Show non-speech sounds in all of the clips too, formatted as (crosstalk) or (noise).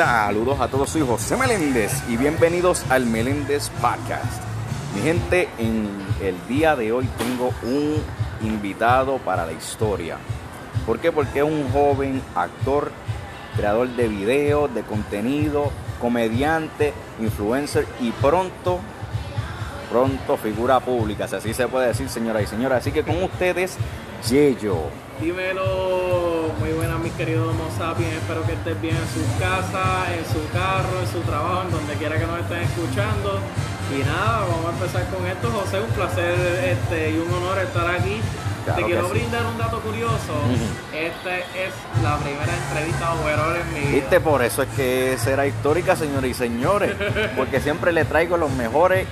Saludos a todos, soy José Meléndez y bienvenidos al Meléndez Podcast. Mi gente, en el día de hoy tengo un invitado para la historia. ¿Por qué? Porque es un joven actor, creador de videos, de contenido, comediante, influencer y pronto, pronto figura pública, si así se puede decir, señoras y señores. Así que con ustedes, Yeyo. Dímelo, muy buenas mis queridos Homo sapiens, espero que estés bien en su casa, en su carro, en su trabajo, en donde quiera que nos estén escuchando. Y nada, vamos a empezar con esto, José, un placer este, y un honor estar aquí. Claro Te quiero sí. brindar un dato curioso. Esta es la primera entrevista overall en mi vida. ¿Viste? Por eso es que será histórica, señores y señores. Porque siempre le traigo los mejores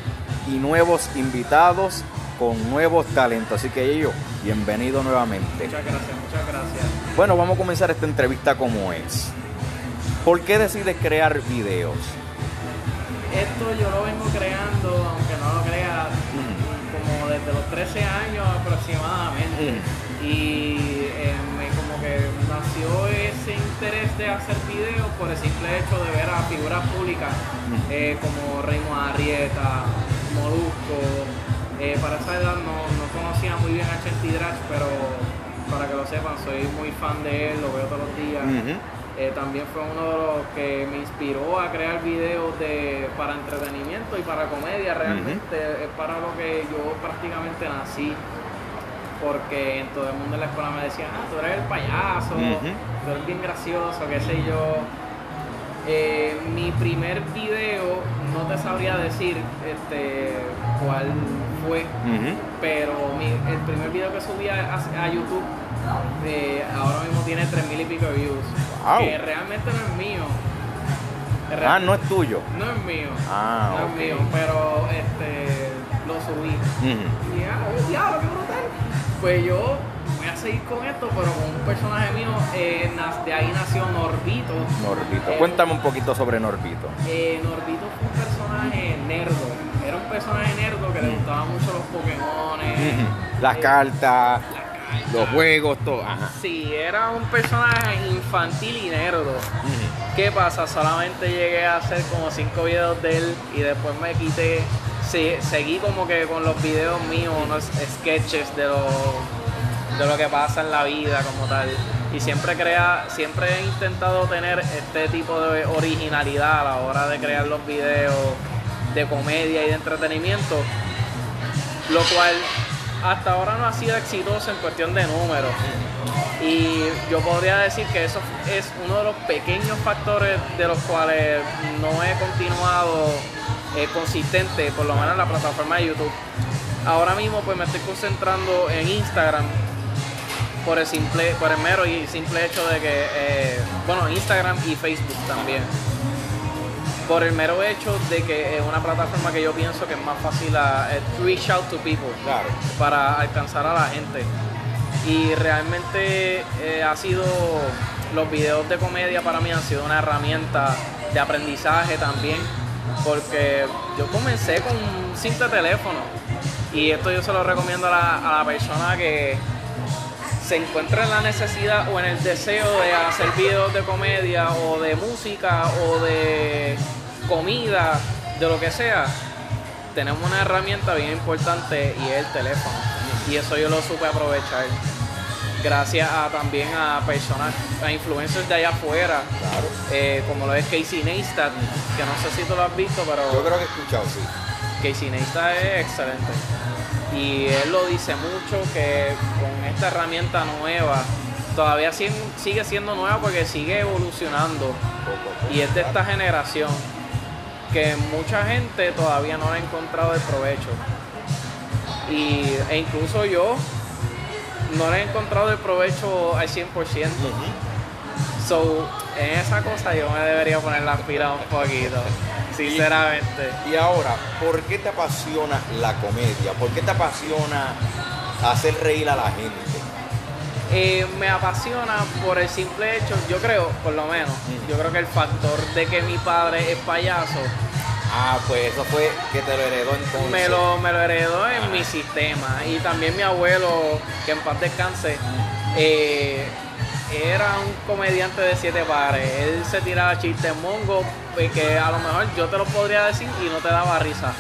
y nuevos invitados con nuevos talentos. Así que ellos, bienvenido nuevamente. Muchas gracias, muchas gracias. Bueno, vamos a comenzar esta entrevista como es. ¿Por qué decides crear videos? Esto yo lo vengo creando, aunque no lo crea, como desde los 13 años aproximadamente. Y eh, me como que nació ese interés de hacer videos por el simple hecho de ver a figuras públicas eh, como Raymond Arrieta, Molusco. Eh, para esa edad no, no conocía muy bien a Chenti Drach, pero para que lo sepan, soy muy fan de él, lo veo todos los días. Eh, también fue uno de los que me inspiró a crear videos de, para entretenimiento y para comedia. Realmente es para lo que yo prácticamente nací. Porque en todo el mundo en la escuela me decían, ah, tú eres el payaso, tú eres bien gracioso, qué sé yo. Eh, mi primer video, no te sabría decir este, cuál fue, pero mi- el primer video que subí a, a- a YouTube eh, ahora mismo tiene 3000 y pico de views. Wow. Que realmente no es mío. Ah, no es tuyo. no es mío. Ah, no es mío, pero este lo subí. Ujú. Y ya, oh, diablo, qué brutal. Pues yo voy a seguir con esto, pero con un personaje mío, eh, de ahí nació Norbito. Norbito. Eh, Cuéntame un poquito sobre Norbito. Norbito fue un personaje nerdo. Personaje nerdo que le gustaban mucho los Pokémon. Ujú. (laughs) Las cartas, los juegos, todo. Ajá. Sí, era un personaje infantil y nerdo. ¿Qué pasa? Solamente llegué a hacer como cinco videos de él y después me quité. Sí, seguí como que con los videos míos, unos sketches de lo, de lo que pasa en la vida como tal. Y siempre crea, siempre he intentado tener este tipo de originalidad a la hora de crear los videos de comedia y de entretenimiento. Lo cual hasta ahora no ha sido exitoso en cuestión de números. Y yo podría decir que eso es uno de los pequeños factores de los cuales no he continuado eh, consistente, por lo menos en la plataforma de YouTube. Ahora mismo pues me estoy concentrando en Instagram por el simple, por el mero y simple hecho de que, eh, bueno, Instagram y Facebook también. Por el mero hecho de que es una plataforma que yo pienso que es más fácil a, reach out to people Claro. para alcanzar a la gente. Y realmente eh, ha sido, los videos de comedia para mí han sido una herramienta de aprendizaje también, porque yo comencé con un simple teléfono y esto yo se lo recomiendo a la, a la persona que se encuentra en la necesidad o en el deseo de hacer videos de comedia o de música o de comida, de lo que sea, tenemos una herramienta bien importante y es el teléfono. Y eso yo lo supe aprovechar. Gracias a, también a personas, a influencers de allá afuera, Claro. eh, como lo es Casey Neistat, que no sé si tú lo has visto, pero Yo creo que he escuchado, sí. Casey Neistat es excelente. Y él lo dice mucho que con esta herramienta nueva, todavía sigue, siendo nueva porque sigue evolucionando y es de esta generación que mucha gente todavía no ha encontrado el provecho. Y, e incluso yo no le he encontrado el provecho al 100%. So, en esa cosa yo me debería poner las pilas un poquito, sinceramente. Y ahora, ¿por qué te apasiona la comedia? ¿Por qué te apasiona hacer reír a la gente? Eh, me apasiona por el simple hecho, yo creo, por lo menos, yo creo que el factor de que mi padre es payaso Ah, pues eso fue que te lo heredó entonces. me lo, me lo heredó en mi sistema. Y también mi abuelo, que en paz descanse, eh, era un comediante de siete pares. Él se tiraba chistes mongos pues, que a lo mejor yo te los podría decir y no te daba risa.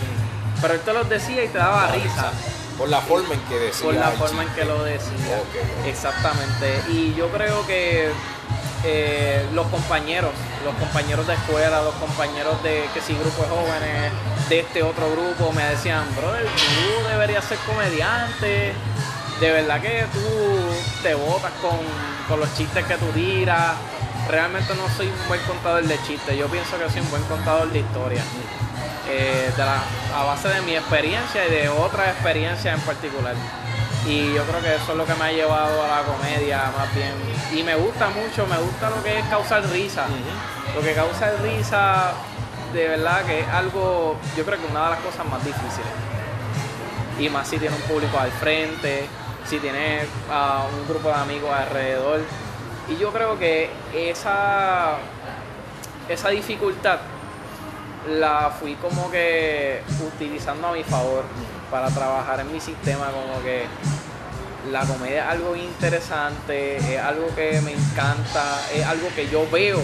Pero él te los decía y te daba risa. Por la forma en que decía. Por la el forma en que lo decía. Exactamente. Y yo creo que eh, los compañeros, los compañeros de escuela, los compañeros de que si grupos de jóvenes de este otro grupo me decían, brother, tú deberías ser comediante. De verdad que tú te botas con, con los chistes que tú tiras. Realmente no soy un buen contador de chistes. Yo pienso que soy un buen contador de historia. Eh, de la- a base de mi experiencia y de otras experiencias en particular. Y yo creo que eso es lo que me ha llevado a la comedia más bien. Y me gusta mucho, me gusta lo que es causar risa. Lo que causa risa, de verdad que es algo, yo creo que una de las cosas más difíciles. Y más si tiene un público al frente, si tiene a un grupo de amigos alrededor. Y yo creo que esa, esa dificultad la fui como que utilizando a mi favor para trabajar en mi sistema como que la comedia es algo interesante, es algo que me encanta, es algo que yo veo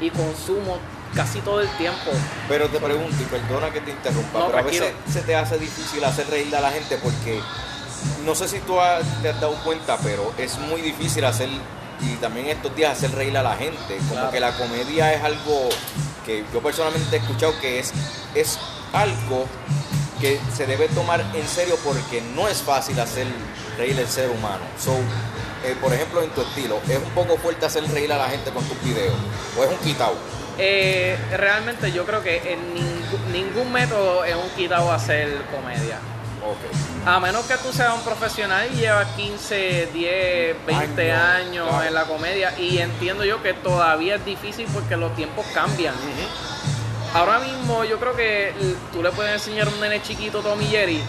y consumo casi todo el tiempo. Pero te pregunto, y perdona que te interrumpa, No, pero a veces se te hace difícil hacer reír a la gente porque no sé si tú has- te has dado cuenta, pero es muy difícil hacer, y también estos días hacer reír a la gente. Como Claro. que la comedia es algo que yo personalmente he escuchado que es, es algo que se debe tomar en serio porque no es fácil hacer reír al ser humano. So, eh, por ejemplo, en tu estilo, ¿es un poco fuerte hacer reír a la gente con tus videos? ¿O es un quitado? Eh, realmente yo creo que en ningún, ningún método es un quitado hacer comedia. A menos que tú seas un profesional y llevas 15, 10, 20 Años, años claro. en la comedia y entiendo yo que todavía es difícil porque los tiempos cambian. Ahora mismo yo creo que tú le puedes enseñar a un nene chiquito Tommy Jerry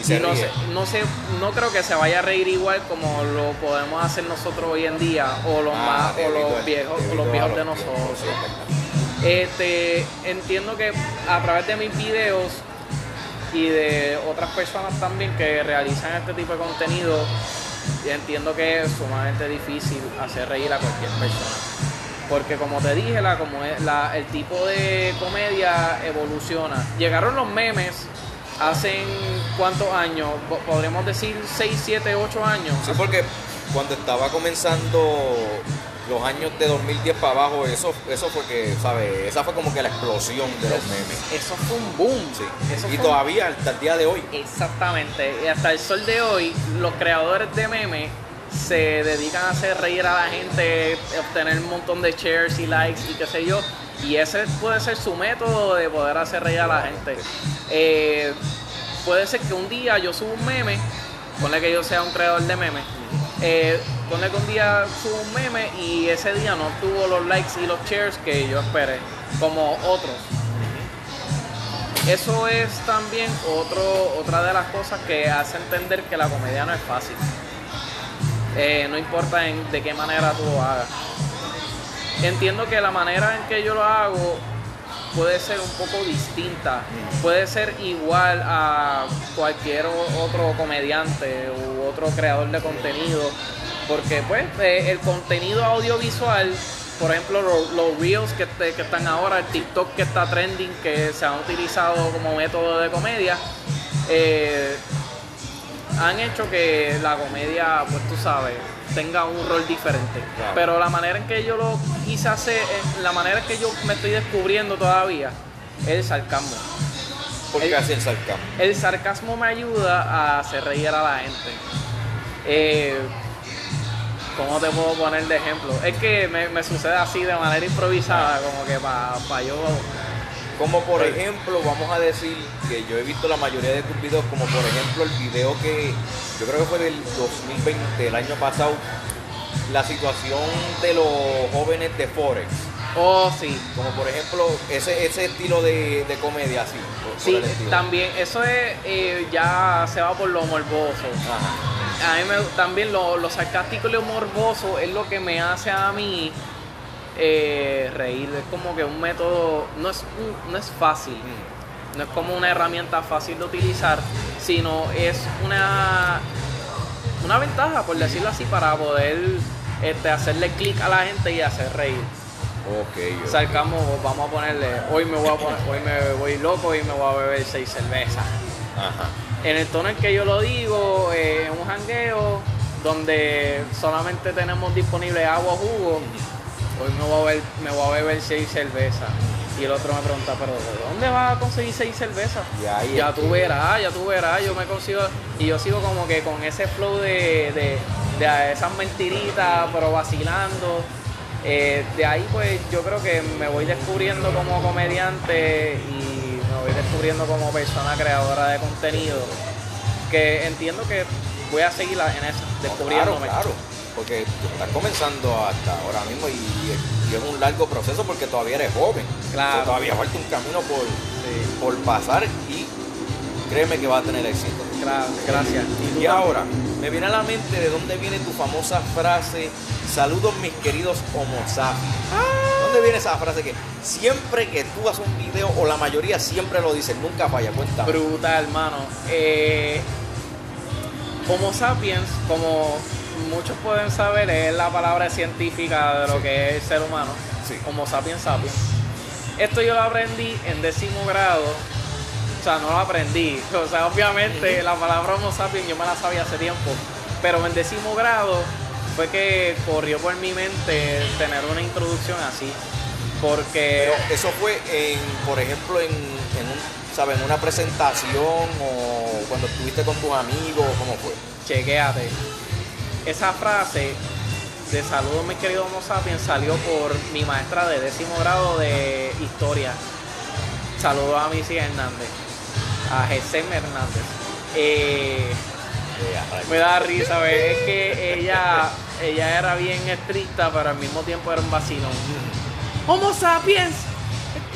Y se no, sé, no sé, no creo que se vaya a reír igual como lo podemos hacer nosotros hoy en día o los Ah, más o los viejos o los viejos de tiempos, nosotros. sí. Este, entiendo que a través de mis videos y de otras personas también que realizan este tipo de contenido, entiendo que es sumamente difícil hacer reír a cualquier persona. Porque como te dije, la, como el tipo de comedia evoluciona. Llegaron los memes hace cuántos años, Po- podríamos decir 6, 7, 8 años. Sí, porque cuando estaba comenzando los años de 2010 para abajo, eso, eso fue que, ¿sabes? Esa fue como que la explosión de los memes. Eso fue un boom. Sí. Eso Y un todavía hasta el día de hoy. Exactamente. Y hasta el sol de hoy, los creadores de memes se dedican a hacer reír a la gente, obtener un montón de shares y likes y qué sé yo. Y ese puede ser su método de poder hacer reír a la gente. Eh, puede ser que un día yo suba un meme, ponle que yo sea un creador de memes, eh, ponle que un día suba un meme y ese día no tuvo los likes y los shares que yo esperé, como otros. Eso es también otro, otra de las cosas que hace entender que la comedia no es fácil. Eh, no importa en- de qué manera tú lo hagas. Entiendo que la manera en que yo lo hago puede ser un poco distinta, puede ser igual a cualquier otro comediante u otro creador de contenido, porque pues eh, el contenido audiovisual, por ejemplo los, los reels que, te- que están ahora, el TikTok que está trending, que se han utilizado como método de comedia, eh, han hecho que la comedia, pues tú sabes, tenga un rol diferente. Claro. Pero la manera en que yo lo quise hacer, eh, la manera en que yo me estoy descubriendo todavía, es el sarcasmo. Porque El- así el sarcasmo. El sarcasmo me ayuda a hacer reír a la gente. Eh, ¿Cómo te puedo poner de ejemplo? Es que me, me sucede así de manera improvisada, como que para yo... Como por ejemplo, vamos a decir que yo he visto la mayoría de tus videos, como por ejemplo el video que yo creo que fue del 2020, el año pasado, la situación de los jóvenes de Forex. Oh, sí. Como por ejemplo, ese, ese estilo de, de comedia así. Sí, estilo. también, eso es, eh, ya se va por lo morboso. Ajá. A mí me, también lo, lo sarcástico y lo morboso es lo que me hace a mí eh, reír. Es como que un método, no es, no es fácil, no es como una herramienta fácil de utilizar, sino es una, una ventaja, por decirlo así, para poder este, hacerle clic a la gente y hacer reír. Ok. ok. Salgamos, vamos a ponerle, hoy me voy a poner, hoy me voy loco y me voy a beber seis cervezas. Ajá. En el tono en que yo lo digo, eh, un jangueo donde solamente tenemos disponible agua o jugo, hoy me voy a beber, me voy a beber seis cervezas. Y el otro me pregunta, pero ¿de dónde vas a conseguir seis cervezas? Ya es tú verás, ya tú verás, yo me consigo, y yo sigo como que con ese flow de, de, de esas mentiritas, pero vacilando. Eh, de ahí pues yo creo que me voy descubriendo como comediante y me voy descubriendo como persona creadora de contenido. Que entiendo que voy a seguir en eso, No, descubriéndome. Claro, claro. Porque tú estás comenzando hasta ahora mismo y, y es un largo proceso porque todavía eres joven. Claro. O sea, todavía falta un camino por, Sí, por pasar y créeme que va a tener éxito. gra- gracias. Y ahora, me viene a la mente de dónde viene tu famosa frase, saludos mis queridos homo sapiens. ¿Dónde viene esa frase que siempre que tú haces un video, o la mayoría siempre lo dicen, nunca falla? Cuéntame. Brutal, hermano. Eh, Homo sapiens, como muchos pueden saber, es la palabra científica de lo Sí. que es el ser humano. Sí. Homo sapiens sapiens. Esto yo lo aprendí en décimo grado. O sea, no lo aprendí. (laughs) O sea, obviamente la palabra Homo sapiens yo me la sabía hace tiempo. Pero en décimo grado fue que corrió por mi mente tener una introducción así. Porque Pero eso fue, en, por ejemplo, en, en un, ¿sabes? en una presentación o cuando estuviste con tus amigos, ¿cómo fue? chequéate. Esa frase de saludos mis queridos Homo sapiens salió por mi maestra de décimo grado de historia. Saludos a Missy Hernández, a Gesem Hernández. Eh, me da risa, ver, es que ella, ella era bien estricta, pero al mismo tiempo era un vacilón. Homo sapiens,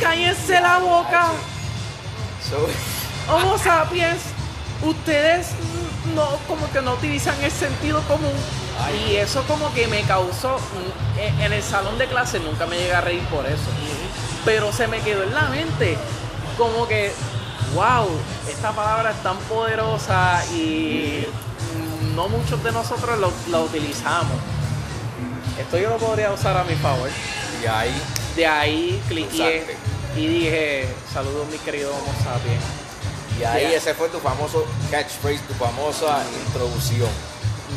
cállense la boca. Homo sapiens, ustedes no como que no utilizan el sentido común. Ay. Y eso como que me causó, mm, en el salón de clase nunca me llegué a reír por eso. Pero se me quedó en la mente como que, wow, esta palabra es tan poderosa y no muchos de nosotros lo- la utilizamos. Esto yo lo podría usar a mi favor. y ahí, De ahí cliqué Usaste. y dije, saludos mis queridos Homo sapiens. Y ahí ese fue tu famoso catchphrase, tu famosa introducción.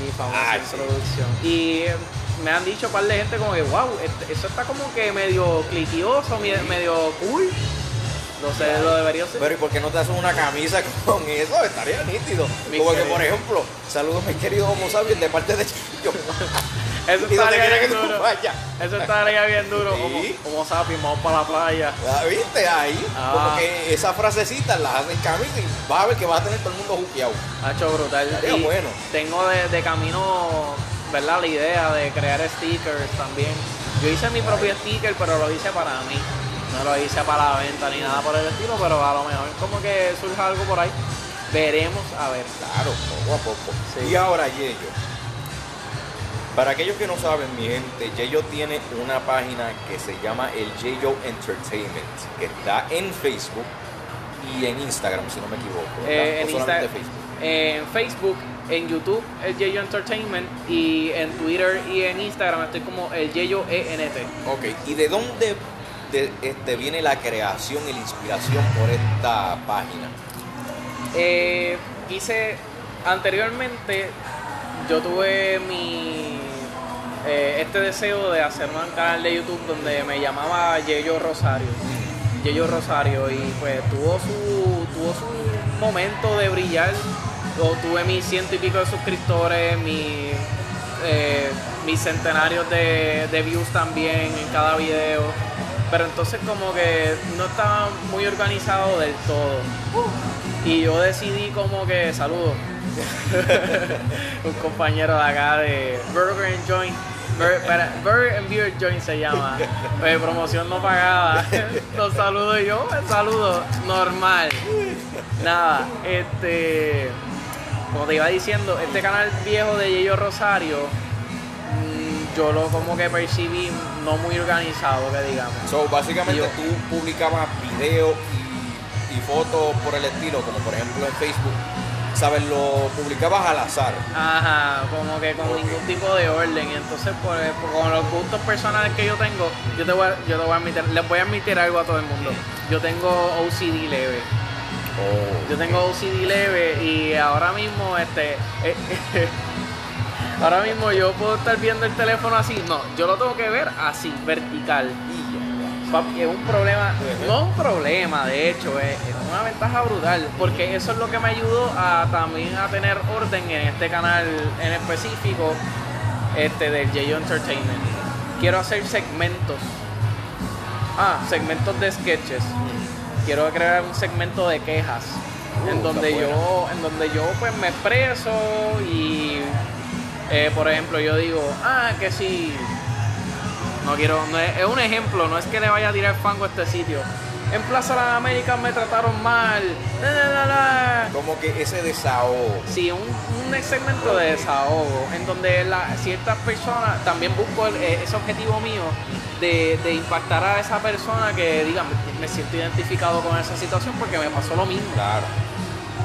mi famosa Ah, sí. introducción. Y eh, me han dicho un par de gente como que, wow, este- eso está como que medio cliquioso, me- medio cool. No sé, lo debería ser. Pero ¿y por qué no te haces una camisa (laughs) con eso? Estaría nítido. Mi Como que, por ejemplo, saludos mis queridos homo sapiens de parte de Chiquillo. (laughs) eso estaría que bien duro. Eso estaría bien duro. Sí. Como, como vamos para la playa. ¿La viste ahí? Ah. Como que esa frasecita la hacen camisa y vas a ver que vas a tener todo el mundo juqueado. Ha hecho brutal. Estaría Y bueno. Tengo de, de camino, ¿verdad? La idea de crear stickers también. Yo hice mi propio sticker, pero lo hice para mí. No lo hice para la venta ni nada por el estilo, pero a lo mejor como que surja algo por ahí. Veremos, a ver. Claro, poco a poco. Sí. Y ahora Yeyo. Para aquellos que no saben, mi gente, Yeyo tiene una página que se llama el Yeyo Entertainment, que está en Facebook y en Instagram, si no me equivoco. Eh, en, ¿O solamente Insta- Facebook. en Facebook, en YouTube, el Yeyo Entertainment y en Twitter y en Instagram estoy como el Yeyo ENT. Ok, ¿y de dónde de- este, viene la creación y la inspiración por esta página? Eh, hice anteriormente, yo tuve mi eh, este deseo de hacer un canal de YouTube donde me llamaba Yeyo Rosario. Yeyo Rosario y pues tuvo su tuvo su momento de brillar. Tuve mis ciento y pico de suscriptores, mi, eh, mis centenarios de, de views también en cada video. Pero entonces como que no estaba muy organizado del todo. Y yo decidí como que, saludo, (laughs) un compañero de acá de Burger and Joint. Burger, espera, Burger and Beer Joint se llama. (laughs) Eh, promoción no pagada. (laughs) Los saludo yo, el saludo normal. Nada, este. Como te iba diciendo, este canal viejo de Yeyo Rosario, mm, yo lo como que percibí no muy organizado, que digamos. So, básicamente Yo- tú publicabas videos y, y fotos por el estilo, como por ejemplo en Facebook, ¿sabes? Lo publicabas al azar. Ajá, como que con ningún tipo de orden. Y entonces, por, con los gustos personales que yo tengo, yo te voy a, yo te voy a admitir, les voy a admitir algo a todo el mundo. Yo tengo OCD leve. Oh. Yo tengo OCD leve y ahora mismo, este. eh, (laughs) ahora mismo yo puedo estar viendo el teléfono así. No, yo lo tengo que ver así, vertical. Es un problema, no un problema, de hecho, es, es una ventaja brutal, porque eso es lo que me ayudó a también a tener orden en este canal en específico, este del J Entertainment. Quiero hacer segmentos. Ah, segmentos de sketches. Quiero crear un segmento de quejas. Uh, en donde yo, en donde yo pues me expreso y eh, por ejemplo yo digo, ah que si no quiero, no es, es un ejemplo, no es que le vaya a tirar fango a este sitio. En Plaza Las Américas me trataron mal. la, la, la, la. Como que ese desahogo. Sí, un, un segmento de desahogo en donde la, ciertas personas, también busco el- eh, ese objetivo mío de, de impactar a esa persona que diga, me, me siento identificado con esa situación porque me pasó lo mismo. Claro.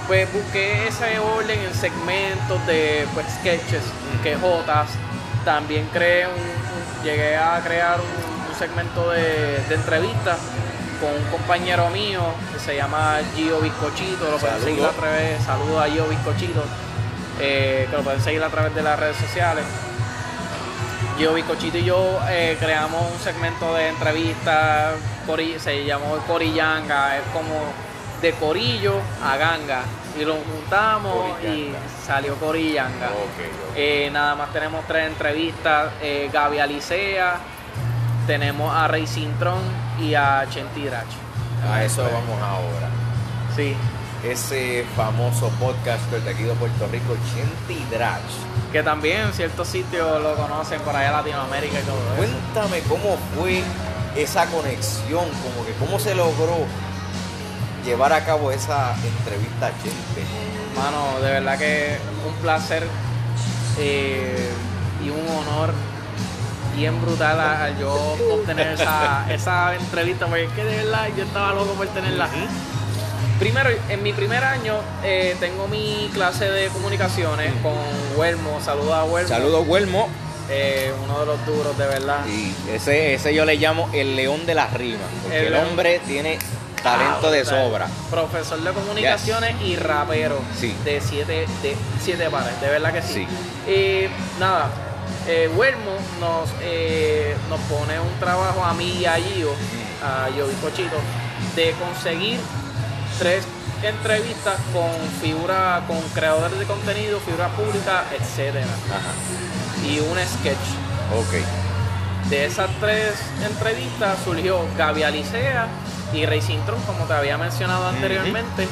Pues busqué ese orden en segmentos de pues, sketches, quejotas. También creé un- llegué a crear un, un segmento de, de entrevistas con un compañero mío que se llama Gio Bizcochito. Lo pueden seguir a través, saludos a Gio Bizcochito, eh, que lo pueden seguir a través de las redes sociales. Gio Bizcochito y yo eh, creamos un segmento de entrevistas, se llamó Corillanga, es como de corillo a ganga. Y lo juntamos y salió Corillanga. Ok, ok. Eh, nada más tenemos tres entrevistas. Eh, Gaby Alicea, tenemos a Rey Cintrón y a Chenti Drach. A eso vamos ahora. Sí. Ese famoso podcaster de aquí de Puerto Rico, Chenti Drach. Que también en ciertos sitios lo conocen por allá en Latinoamérica y todo eso. Cuéntame cómo fue esa conexión, como que cómo se logró llevar a cabo esa entrevista a Chente. Mano, de verdad que un placer eh, y un honor bien brutal a, a yo obtener esa, (laughs) esa entrevista, porque es que de verdad yo estaba loco por tenerla. Primero, en mi primer año eh, tengo mi clase de comunicaciones con Huelmo, saludos a Huelmo, Saludos, Huelmo. eh, uno de los duros de verdad. Y ese, ese yo le llamo el león de las rimas, porque El hombre tiene talento Ah, de sobra. Profesor de comunicaciones y rapero Sí. de siete, de siete pares, de verdad que sí. Sí. Eh, nada, eh, Huelmo nos, eh, nos pone un trabajo a mí y a Gio, a Gio Bizcochito, de conseguir tres entrevistas con figuras, con creadores de contenido, figuras públicas, etcétera. Ajá. Y un sketch. Ok. De esas tres entrevistas surgió Gaby Alicea y Rey Cintrón, como te había mencionado anteriormente.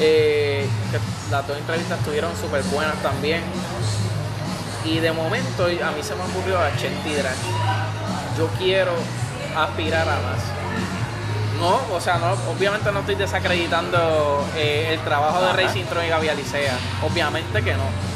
Eh, las dos entrevistas estuvieron súper buenas también. Y de momento a mí se me ocurrió a Chenti Drach. Yo quiero aspirar a más. No, o sea, no, obviamente no estoy desacreditando eh, el trabajo de. Rey Cintrón y Gaby Alicea. Obviamente que no.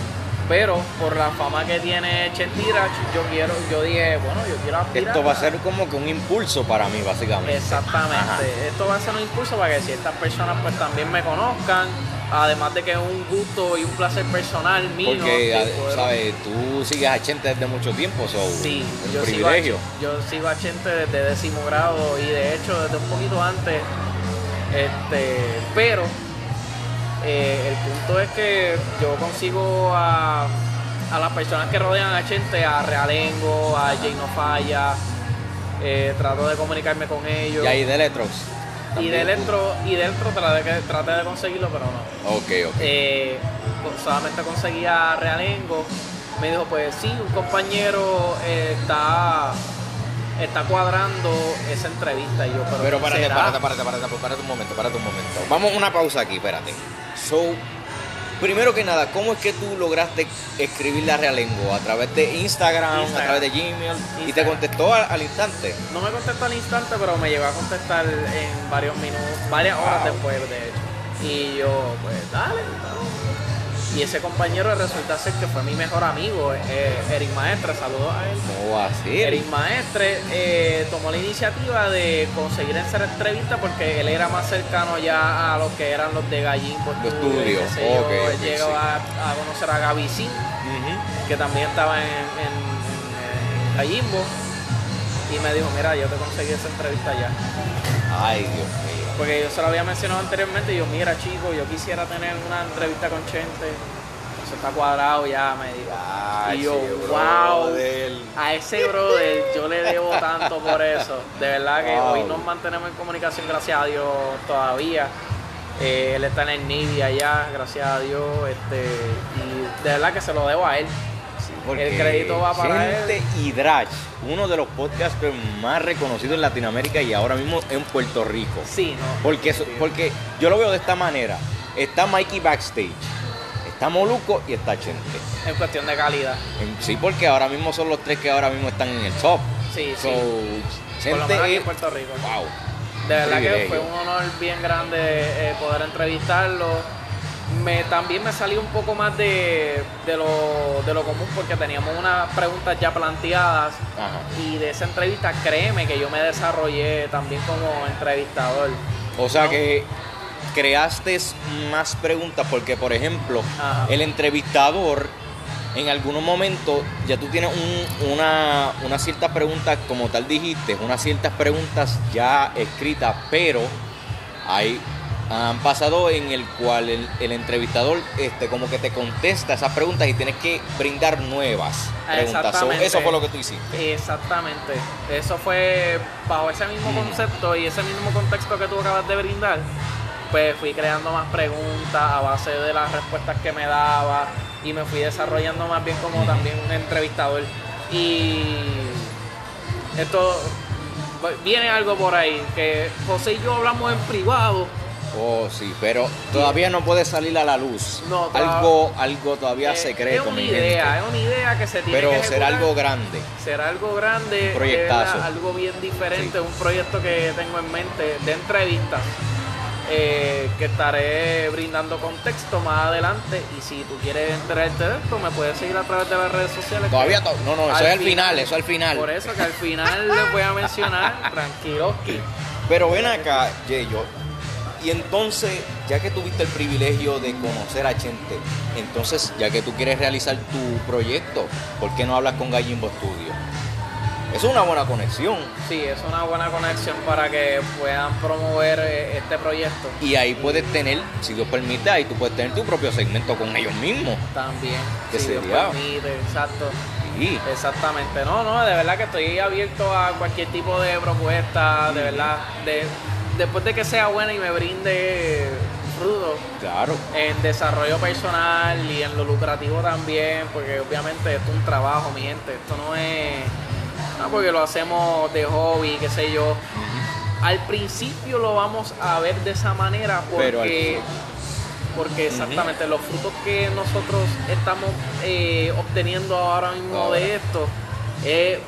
Pero por la fama que tiene Chenti Drach, yo quiero, yo dije, bueno, yo quiero aspirar. Esto va a ser como que un impulso para mí, básicamente. Exactamente. Ajá. Esto va a ser un impulso para que ciertas personas pues también me conozcan. Además de que es un gusto y un placer personal mío. Porque, poder- ¿sabes? Tú sigues a Chente desde mucho tiempo, so, Sí, un yo sigo, a, privilegio. yo sigo a Chente desde décimo grado y de hecho desde un poquito antes. Este, pero eh, el punto es que yo consigo a, a las personas que rodean a Chente, a Realengo, a Jay No Falla, eh, trato de comunicarme con ellos. Y ahí de Electrox. Y de dentro, y dentro traté, que- traté de conseguirlo, pero no. Ok, ok. Eh, solamente conseguía Realengo. Me dijo, pues sí, un compañero está, está cuadrando esa entrevista. Y yo, pero, Pero párate, ¿será? párate, párate, párate, párate un momento, párate un momento. Vamos a una pausa aquí, espérate. So, primero que nada, ¿cómo es que tú lograste escribir la realengo? ¿A través de Instagram, Instagram. a través de Gmail? ¿Y te contestó al, al instante? No me contestó al instante, pero me llegó a contestar en varios minutos, varias horas Wow. después, de hecho. Y yo, pues dale, vamos. Y ese compañero resulta ser que fue mi mejor amigo, eh, Eric Maestre, saludos a él. ¿Cómo va a ser? Eric Maestre eh, tomó la iniciativa de conseguir hacer entrevista porque él era más cercano ya a los que eran los de qué sé yo. ok, Él ok, llegó sí. a, a conocer a Gaby Sin, que también estaba en, en, en Gallimbo. Y me dijo, mira, yo te conseguí esa entrevista ya. Ay, Dios mío. Porque yo se lo había mencionado anteriormente y yo, mira chico, yo quisiera tener una entrevista con Chente. Eso está cuadrado ya, me dijo. Ay, y yo, wow. brother. A ese brother yo le debo tanto por eso. De verdad que Wow. hoy nos mantenemos en comunicación, gracias a Dios, todavía. Eh, él está en el Navy allá, gracias a Dios. Este, y de verdad que se lo debo a él. Porque El crédito va para Gente y Drach, uno de los podcasts más reconocidos en Latinoamérica y ahora mismo en Puerto Rico. Sí, ¿no? Porque, eso- porque yo lo veo de esta manera. Está Mikey backstage, está Moluco y está Chente. En cuestión de calidad. En- Sí, porque ahora mismo son los tres que ahora mismo están en el top. Sí, So, sí. Por lo Chente menos aquí en Puerto Rico. Wow. De verdad que fue un honor bien grande eh, poder entrevistarlo. Me, también me salió un poco más de, de, lo, de lo común porque teníamos unas preguntas ya planteadas Ajá. y de esa entrevista créeme que yo me desarrollé también como entrevistador. O sea No. que creaste más preguntas porque, por ejemplo, Ajá. el entrevistador en algunos momentos ya tú tienes un- una, unas ciertas preguntas, como tal dijiste, unas ciertas preguntas ya escritas, pero hay han pasado en el cual el, el entrevistador este como que te contesta esas preguntas y tienes que brindar nuevas preguntas. So, eso fue lo que tú hiciste. Exactamente. Eso fue bajo ese mismo Mm. concepto y ese mismo contexto que tú acabas de brindar. Pues fui creando más preguntas a base de las respuestas que me daba y me fui desarrollando más bien como también un entrevistador. Y esto viene algo por ahí que José y yo hablamos en privado. Oh, sí, pero todavía no puede salir a la luz. No, todavía- algo, algo todavía Eh, secreto, es una idea, es una idea que se tiene Pero que será ejecutar. algo grande. será algo grande, Un proyectazo. algo bien diferente, Sí. un proyecto que tengo en mente de entrevistas eh, que estaré brindando contexto más adelante y si tú quieres enterarte de esto me puedes seguir a través de las redes sociales. Todavía to- no, no, eso es al final, eso al final. Por eso que al final les voy a mencionar, (laughs) tranquiloski. Pero ven acá, Yeyo. Y entonces, ya que tuviste el privilegio de conocer a Chente, entonces, ya que tú quieres realizar tu proyecto, ¿por qué no hablas con Gallimbo Studio? Es una buena conexión. Sí, es una buena conexión para que puedan promover eh, este proyecto. Y ahí puedes tener, si Dios permite, ahí tú puedes tener tu propio segmento con ellos mismos. También, ¿Qué si Dios sería? permite, exacto. Sí. Exactamente, no, no, de verdad que estoy abierto a cualquier tipo de propuesta, de verdad, de, después de que sea buena y me brinde fruto Claro. en desarrollo personal y en lo lucrativo también, porque obviamente esto es un trabajo, mi gente, esto no es, no porque lo hacemos de hobby, qué sé yo. Al principio lo vamos a ver de esa manera porque porque exactamente los frutos que nosotros estamos eh, obteniendo ahora mismo Ahora. de esto es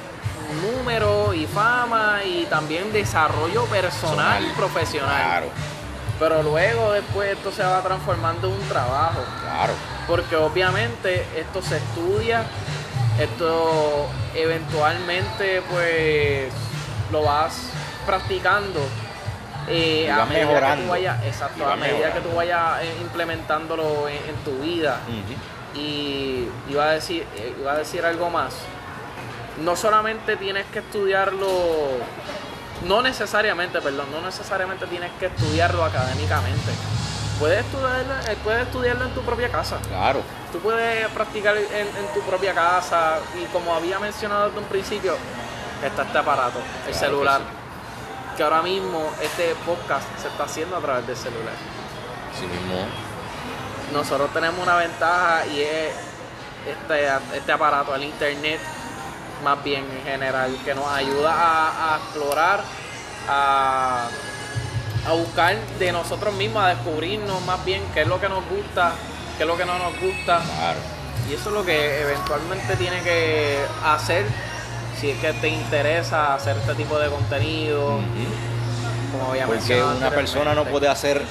número y fama y también desarrollo personal y profesional. Claro, Pero luego después esto se va transformando en un trabajo. claro. Porque obviamente esto se estudia, esto eventualmente pues lo vas practicando eh, Y a medida que mejorando. tú vayas, Y exacto, a medida que tú vayas eh, implementándolo en, en tu vida. Y iba a decir, eh, iba a decir algo más. No solamente tienes que estudiarlo, no necesariamente, perdón, no necesariamente tienes que estudiarlo académicamente. Puedes estudiarlo, eh, puedes estudiarlo en tu propia casa. Claro. Tú puedes practicar en, en tu propia casa y como había mencionado desde un principio, está este aparato, el que celular. sí. Que ahora mismo este podcast se está haciendo a través del celular. Sí mismo. Nosotros tenemos una ventaja y es este, este aparato, el internet, más bien en general, que nos ayuda a, a explorar, a, a buscar de nosotros mismos, a descubrirnos más bien qué es lo que nos gusta, qué es lo que no nos gusta. Claro. Y eso es lo que eventualmente tiene que hacer si es que te interesa hacer este tipo de contenido. Como había Porque una persona no puede hacer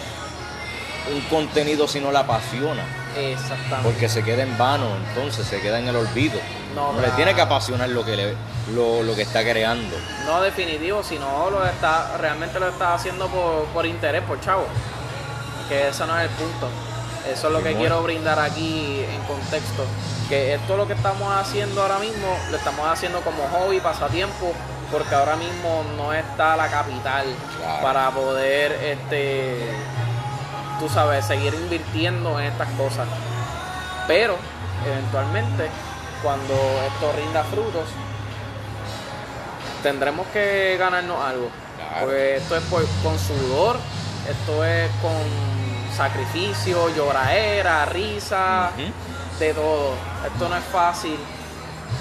un contenido si no la apasiona. Exactamente. Porque se queda en vano, entonces se queda en el olvido. No, No, le tiene que apasionar lo que, le, lo, lo que está creando. No definitivo, sino lo está, realmente lo está haciendo por, por interés, por chavo. Que ese no es el punto. Eso es lo que quiero brindar aquí en contexto. Que esto lo que estamos haciendo ahora mismo, lo estamos haciendo como hobby, pasatiempo, porque ahora mismo no está la capital Claro. para poder, este, tú sabes, seguir invirtiendo en estas cosas. Pero, eventualmente, cuando esto rinda frutos, tendremos que ganarnos algo. Claro. Porque esto es por- con sudor, esto es con sacrificio, lloradera, risa, de todo. Esto no es fácil,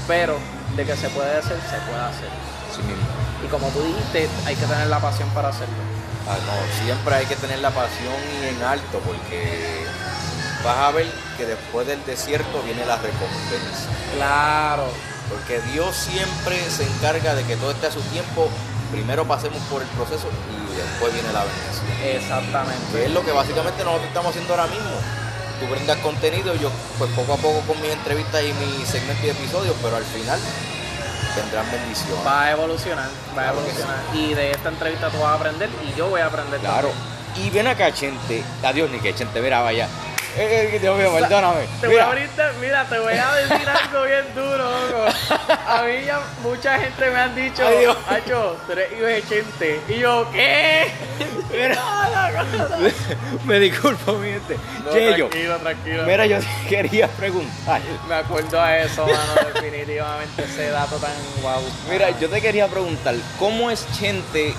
pero de que se puede hacer, se puede hacer. Sí mismo. Y como tú dijiste, hay que tener la pasión para hacerlo. Ah, no, siempre hay que tener la pasión y en alto porque vas a ver que después del desierto viene la recompensa. Claro, Porque Dios siempre se encarga de que todo esté a su tiempo. Primero pasemos por el proceso y después viene la bendición. exactamente. Que es lo que básicamente nosotros estamos haciendo ahora mismo. Tú brindas contenido, yo pues poco a poco con mis entrevistas y mis segmentos y episodios, pero al final tendrán bendiciones. Va a evolucionar, va a Claro evolucionar. Y de esta entrevista tú vas a aprender y yo voy a aprender. Claro. también. Y ven acá, Chente. Adiós, ni que Chente, mira, vaya. Dios mío, perdóname. Te voy Mira, a abrirte, mira, te voy a decir algo bien duro, loco. A mí ya mucha gente me han dicho. Hacho, tú eres Chente. Y yo, ¿qué? (laughs) me disculpo, mi gente. No, tranquilo, tranquilo. mira, yo te quería preguntar. Me acuerdo a eso, mano, definitivamente ese dato tan guau. Mira, yo te quería preguntar, ¿cómo es Chente,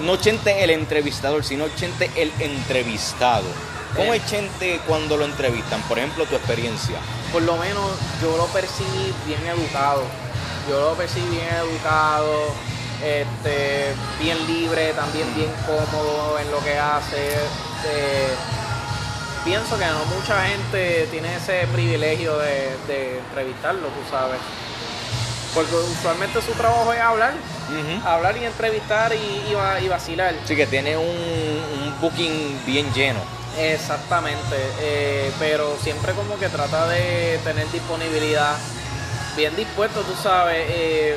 no Chente el entrevistador, sino Chente el entrevistado? ¿Cómo es Chente cuando lo entrevistan? Por ejemplo, tu experiencia. por lo menos yo lo percibí bien educado. Yo lo percibí bien educado, este, bien libre, también bien cómodo en lo que hace. este, pienso que no mucha gente tiene ese privilegio de, de entrevistarlo, tú sabes. Porque usualmente su trabajo es hablar, hablar y entrevistar y, y va- y vacilar. Sí, que tiene un, un booking bien lleno. Exactamente, eh, pero siempre como que trata de tener disponibilidad, bien dispuesto, tú sabes, eh,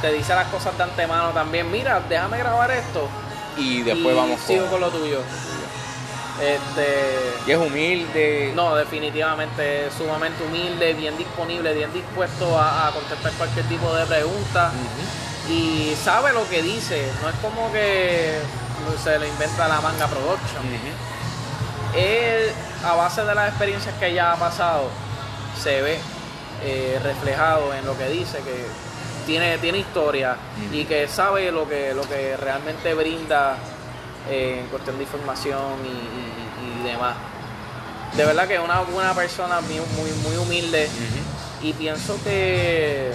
te dice las cosas de antemano también, mira, déjame grabar esto Y después y vamos sigo con... con lo tuyo. Este, Y es humilde. no, definitivamente sumamente humilde, bien disponible, bien dispuesto a, a contestar cualquier tipo de pregunta y sabe lo que dice, no es como que se lo inventa la manga production. Él, a base de las experiencias que ya ha pasado, se ve eh, reflejado en lo que dice, que tiene, tiene historia y que sabe lo que, lo que realmente brinda eh, en cuestión de información y, y- y demás. De verdad que es una buena persona, muy, muy, muy humilde y pienso que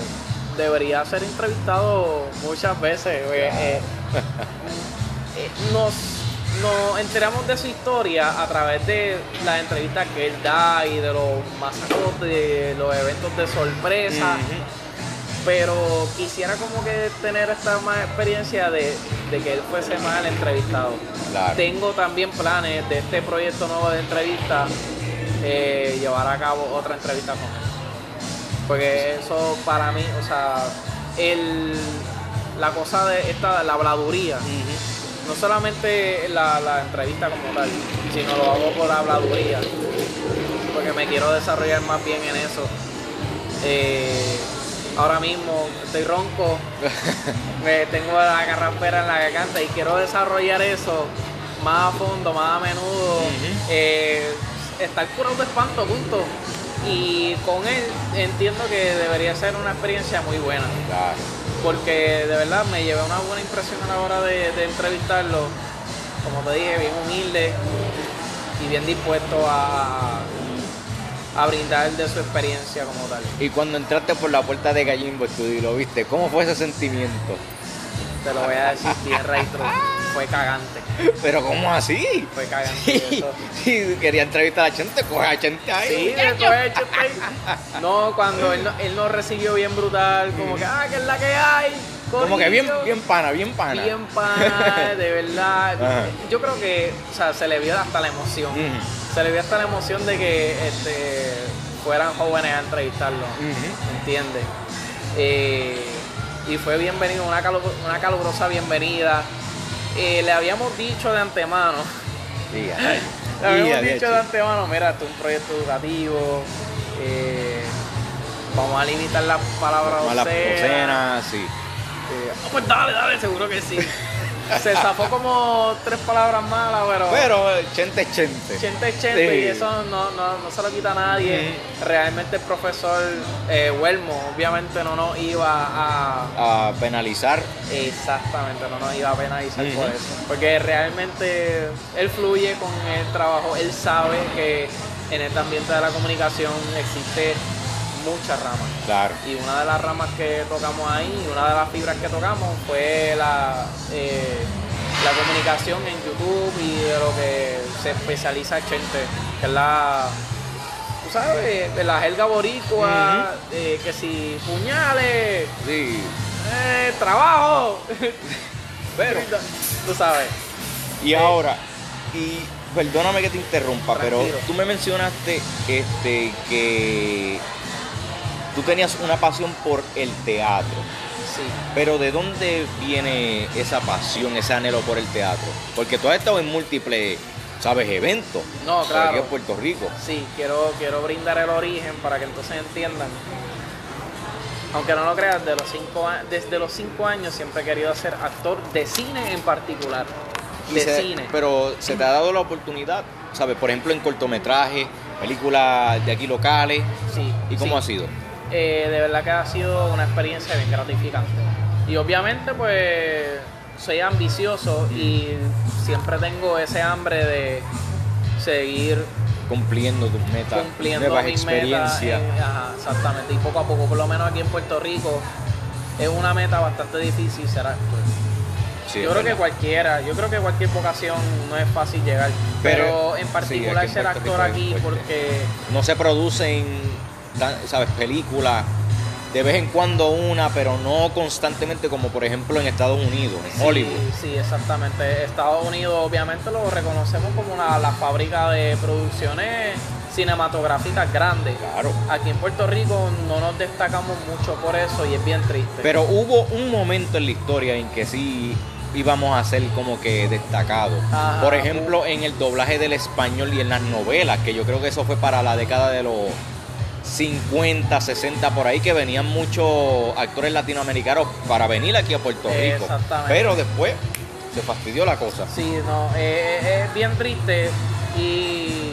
debería ser entrevistado muchas veces. eh, eh, (laughs) eh, nos, nos enteramos de su historia a través de las entrevistas que él da y de los masacos de los eventos de sorpresa. Pero quisiera como que tener esta más experiencia de, de que él fuese más el entrevistado. Claro. Tengo también planes de este proyecto nuevo de entrevista, eh, llevar a cabo otra entrevista con él. Porque eso para mí, o sea, el, la cosa de esta, la habladuría. No solamente la, la entrevista como tal, sino lo hago por habladuría, porque me quiero desarrollar más bien en eso. Eh, ahora mismo estoy ronco, (laughs) me tengo la garrampera en la garganta y quiero desarrollar eso más a fondo, más a menudo, eh, estar curado de espanto, punto. Y con él entiendo que debería ser una experiencia muy buena Claro. Porque de verdad me llevé una buena impresión a la hora de, entrevistarlo. Como te dije, bien humilde y bien dispuesto a, a brindar de su experiencia como tal. Y cuando entraste por la puerta de Gallimbo Studio y lo viste, ¿cómo fue ese sentimiento? Te lo voy a decir bien retro. Fue cagante. Pero ¿cómo así? Fue cagante Sí, eso. sí, quería entrevistar a Chente, coge a Chente ahí. Sí, de hecho está ahí. No, cuando él, no- él nos recibió bien brutal, como que, ah, que es la que hay. Como que bien, bien pana, bien pana. bien pana, de verdad. (laughs) Ajá. Yo creo que, o sea, se le vio hasta la emoción. Se le vio hasta la emoción de que este, fueran jóvenes a entrevistarlo. Ujú. ¿Entiendes? Eh, y fue bienvenido, una, calu- una calurosa bienvenida. Eh, le habíamos dicho de antemano, (laughs) le habíamos dicho de antemano, mira, esto es un proyecto educativo. eh, vamos a limitar las palabras obscenas. docenas, sí. Eh, ah, pues dale, dale, seguro que sí. (laughs) Se zafó como tres palabras malas, pero. Pero chente chente. Chente chente Sí. y eso no, no, no se lo quita a nadie. Realmente el profesor eh, Huelmo obviamente no nos iba a... A penalizar. Exactamente, no nos iba a penalizar por eso. Porque realmente él fluye con el trabajo, él sabe que en este ambiente de la comunicación existe muchas ramas. Claro. Y una de las ramas que tocamos ahí, una de las fibras que tocamos fue la, eh, la comunicación en YouTube y de lo que se especializa Chente, que es la, tú sabes, de la jerga boricua, eh, que si puñales, Sí. eh, trabajo, (laughs) Pero. tú sabes. Y ahora, y perdóname que te interrumpa, pero tú me mencionaste este que tú tenías una pasión por el teatro. Sí. Pero ¿de dónde viene esa pasión, ese anhelo por el teatro? Porque tú has estado en múltiples, ¿sabes? Eventos. No, claro. aquí en Puerto Rico. Sí, quiero, quiero brindar el origen para que entonces entiendan. Aunque no lo creas, de los cinco, desde los cinco años siempre he querido ser actor de cine en particular. De se- cine. Pero se te ha dado la oportunidad, ¿sabes? Por ejemplo, en cortometrajes, películas de aquí locales. Sí. ¿Y cómo sí. ha sido? Eh, de verdad que ha sido una experiencia bien gratificante. Y obviamente pues soy ambicioso y siempre tengo ese hambre de seguir Cumpliendo tus metas, cumpliendo nuevas mis experiencias. metas. ajá, exactamente. Y poco a poco, por lo menos aquí en Puerto Rico, es una meta bastante difícil ser actor. Sí, yo creo que cualquiera, yo creo que cualquier vocación no es fácil llegar. Pero, Pero, en particular ser actor aquí porque no se producen, ¿sabes? Películas de vez en cuando una, pero no constantemente como por ejemplo en Estados Unidos, en Sí, Hollywood. Sí, exactamente. Estados Unidos obviamente lo reconocemos como una, la fábrica de producciones cinematográficas grandes. Claro. Aquí en Puerto Rico no nos destacamos mucho por eso y es bien triste. Pero hubo un momento en la historia en que sí íbamos a ser como que destacados. Ajá. Por ejemplo, en el doblaje del español y en las novelas, que yo creo que eso fue para la década de los 50, 60 por ahí, que venían muchos actores latinoamericanos para venir aquí a Puerto Rico. Exactamente. Pero después se fastidió la cosa. Sí, no, eh, eh, es bien triste y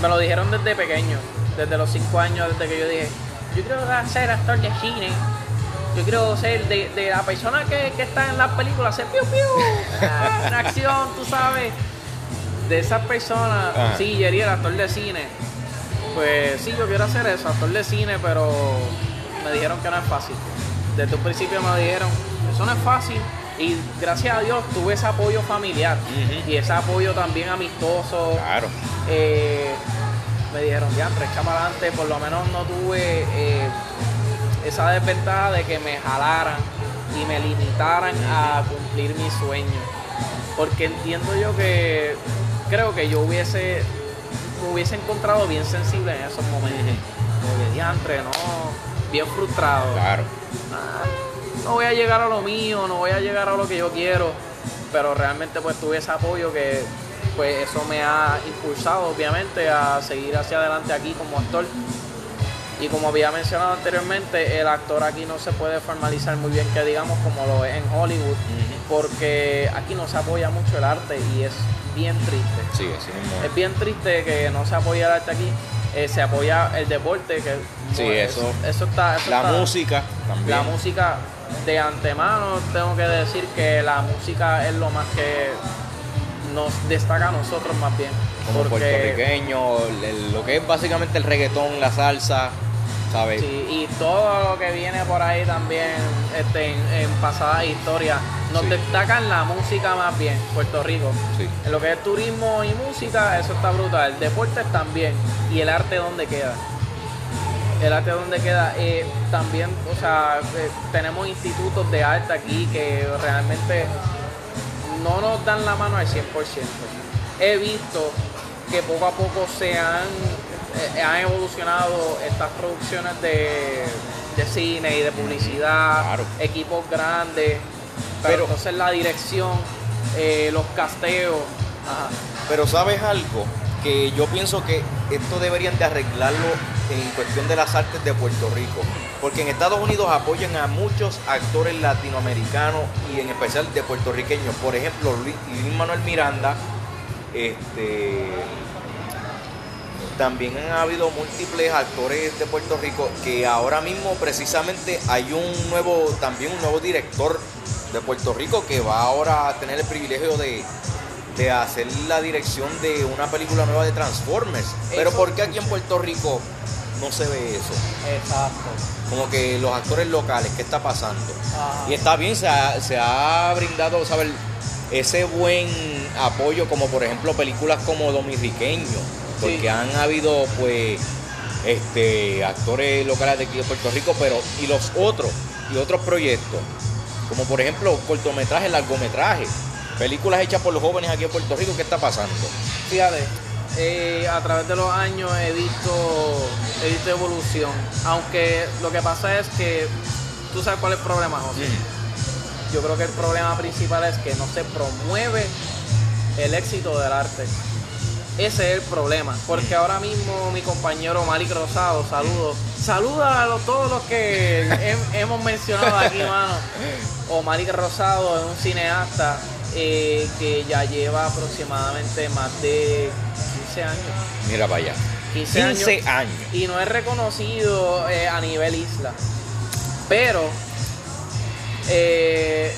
me lo dijeron desde pequeño, desde los 5 años, desde que yo dije, yo quiero ser actor de cine, yo quiero ser de, de la persona que, que está en las películas, hacer piu piu, ah, (laughs) en acción, tú sabes, de esas personas, Ajá. sí, Jerry, el actor de cine, pues sí, yo quiero hacer eso, actor de cine, pero me dijeron que no es fácil. Desde un principio me dijeron, eso no es fácil. Y gracias a Dios tuve ese apoyo familiar y ese apoyo también amistoso. Claro. Eh, me dijeron, ya, tres por lo menos no tuve eh, esa desventaja de que me jalaran y me limitaran a cumplir mis sueños. Porque entiendo yo que creo que yo hubiese me hubiese encontrado bien sensible en esos momentos. Como que diantre, no, bien frustrado. Claro. Ah, no voy a llegar a lo mío, no voy a llegar a lo que yo quiero, pero realmente pues tuve ese apoyo que pues eso me ha impulsado obviamente a seguir hacia adelante aquí como actor. Y como había mencionado anteriormente, el actor aquí no se puede formalizar muy bien, que digamos como lo es en Hollywood, porque aquí no se apoya mucho el arte y es bien triste. Sí. Es bien triste que no se apoya el arte aquí, eh, se apoya el deporte, que Sí, eso- eso está... eso La está- música también. la música de antemano tengo que decir que la música es lo más que nos destaca a nosotros más bien. como porque puertorriqueño, lo que es básicamente el reggaetón, la salsa, ¿sabes? sí, y todo lo que viene por ahí también este, en, en pasadas historias nos Sí. destacan la música más bien, Puerto Rico. Sí. En lo que es turismo y música, eso está brutal. Deportes también. Y el arte, ¿dónde queda? el arte donde queda. Eh, también, o sea, eh, tenemos institutos de arte aquí que realmente no nos dan la mano al 100%. He visto que poco a poco se han, eh, han evolucionado estas producciones de, de cine y de publicidad, Claro. equipos grandes, pero, Pero- entonces la dirección, eh, los casteos, ajá. Pero sabes algo, que yo pienso que esto deberían de arreglarlo en cuestión de las artes de Puerto Rico. Porque en Estados Unidos apoyan a muchos actores latinoamericanos y en especial de puertorriqueños. Por ejemplo, Luis Luis Manuel Miranda, este también han habido múltiples actores de Puerto Rico que ahora mismo precisamente hay un nuevo, también un nuevo director de Puerto Rico que va ahora a tener el privilegio de, de hacer la dirección de una película nueva de Transformers. Pero ¿por qué aquí en Puerto Rico no se ve eso? Exacto. Como que los actores locales, ¿qué está pasando? Ajá. Y está bien, se ha, se ha brindado, ¿sabes? Ese buen apoyo, como por ejemplo películas como Dominiqueño, porque Sí. han habido, pues, este, actores locales de aquí de Puerto Rico, pero, y los otros, y otros proyectos, como por ejemplo cortometrajes, largometrajes, películas hechas por los jóvenes aquí en Puerto Rico, ¿qué está pasando? Fíjate, eh, a través de los años he visto, he visto evolución. Aunque lo que pasa es que, tú sabes cuál es el problema, José. Yo creo que el problema principal es que no se promueve el éxito del arte. Ese es el problema. Porque ahora mismo mi compañero Malik Rosado, saludos. Saluda a los- todos los que hem- hemos mencionado aquí, mano. O Malik Rosado es un cineasta eh, que ya lleva aproximadamente más de 15 años. Mira para allá. 15 años 15 años. y no es reconocido eh, a nivel isla. Pero eh,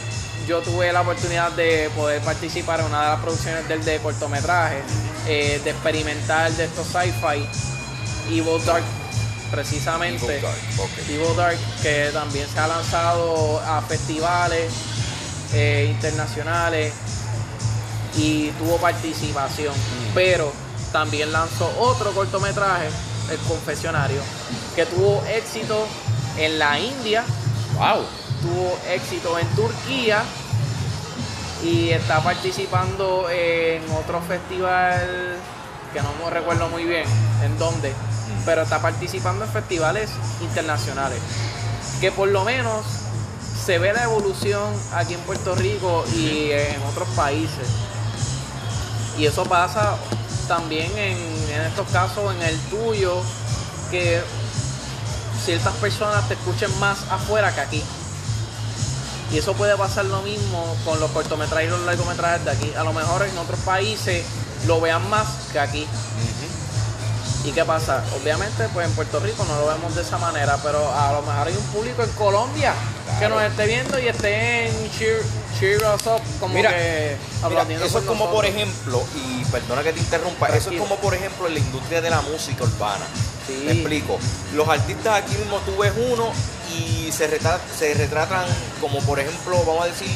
yo tuve la oportunidad de poder participar en una de las producciones del de cortometraje, eh, de experimentar de estos sci-fi, Evil Dark, precisamente. Evil Dark. Evil Dark, que también se ha lanzado a festivales eh, internacionales y tuvo participación. Pero también lanzó otro cortometraje, El Confesionario, que tuvo éxito en la India, Wow. tuvo éxito en Turquía y está participando en otro festival que no me recuerdo muy bien en dónde, pero está participando en festivales internacionales. Que por lo menos se ve la evolución aquí en Puerto Rico y en otros países. Y eso pasa también en, en estos casos, en el tuyo, que ciertas personas te escuchen más afuera que aquí. Y eso puede pasar lo mismo con los cortometrajes y los largometrajes de aquí. A lo mejor en otros países lo vean más que aquí. ¿Y qué pasa? Obviamente, pues en Puerto Rico no lo vemos de esa manera, pero a lo mejor hay un público en Colombia que nos esté viendo y esté en cheer, cheer us up, como Mira, que Mira, eso es como por ejemplo, y perdona que te interrumpa, eso es como por ejemplo en la industria de la música urbana. Sí. Me explico. Los artistas aquí mismo tú ves uno y se, retra- se retratan como por ejemplo, vamos a decir,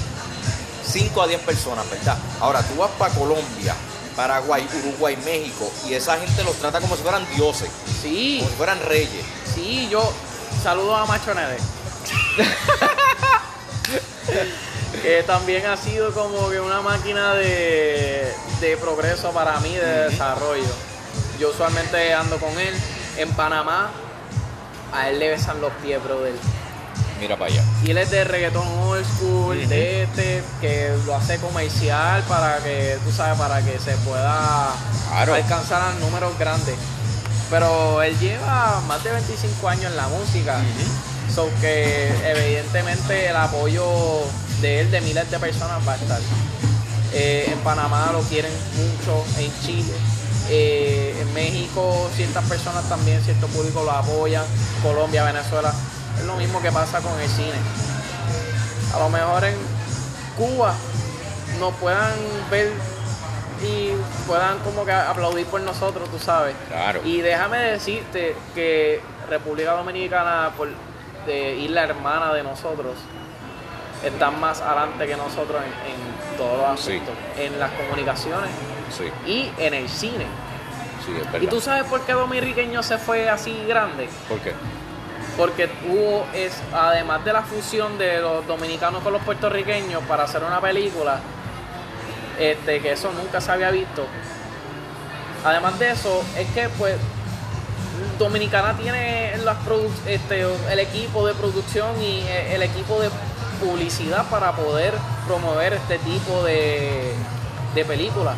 5 a 10 personas, ¿verdad? Ahora tú vas para Colombia, Paraguay, Uruguay, México y esa gente los trata como si fueran dioses, Sí, como si fueran reyes. sí, yo saludo a Macho Nede. (laughs) que también ha sido como que una máquina de, de progreso para mí, de desarrollo. Yo usualmente ando con él. En Panamá, a él le besan los pies, brother. Mira para allá. Y él es de reggaetón old school, de este, que lo hace comercial para que, tú sabes, para que se pueda Claro. alcanzar a números grandes. Pero él lleva más de 25 años en la música. So que evidentemente el apoyo de él, de miles de personas, va a estar. Eh, en Panamá lo quieren mucho, en Chile. Eh, en México ciertas personas también, cierto público lo apoyan. Colombia, Venezuela. Es lo mismo que pasa con el cine. A lo mejor en Cuba nos puedan ver y puedan como que aplaudir por nosotros, tú sabes. Claro. Y déjame decirte que República Dominicana, por de isla hermana de nosotros, están más adelante que nosotros en, en todos los Sí. aspectos, en las comunicaciones Sí, y en el cine. Sí, es. ¿Y tú sabes por qué Dominiqueño se fue así grande? ¿Por qué? Porque hubo, es, además de la fusión de los dominicanos con los puertorriqueños para hacer una película, este, que eso nunca se había visto. Además de eso, es que pues Dominicana tiene las este, el equipo de producción y eh, el equipo de publicidad para poder promover este tipo de, de películas.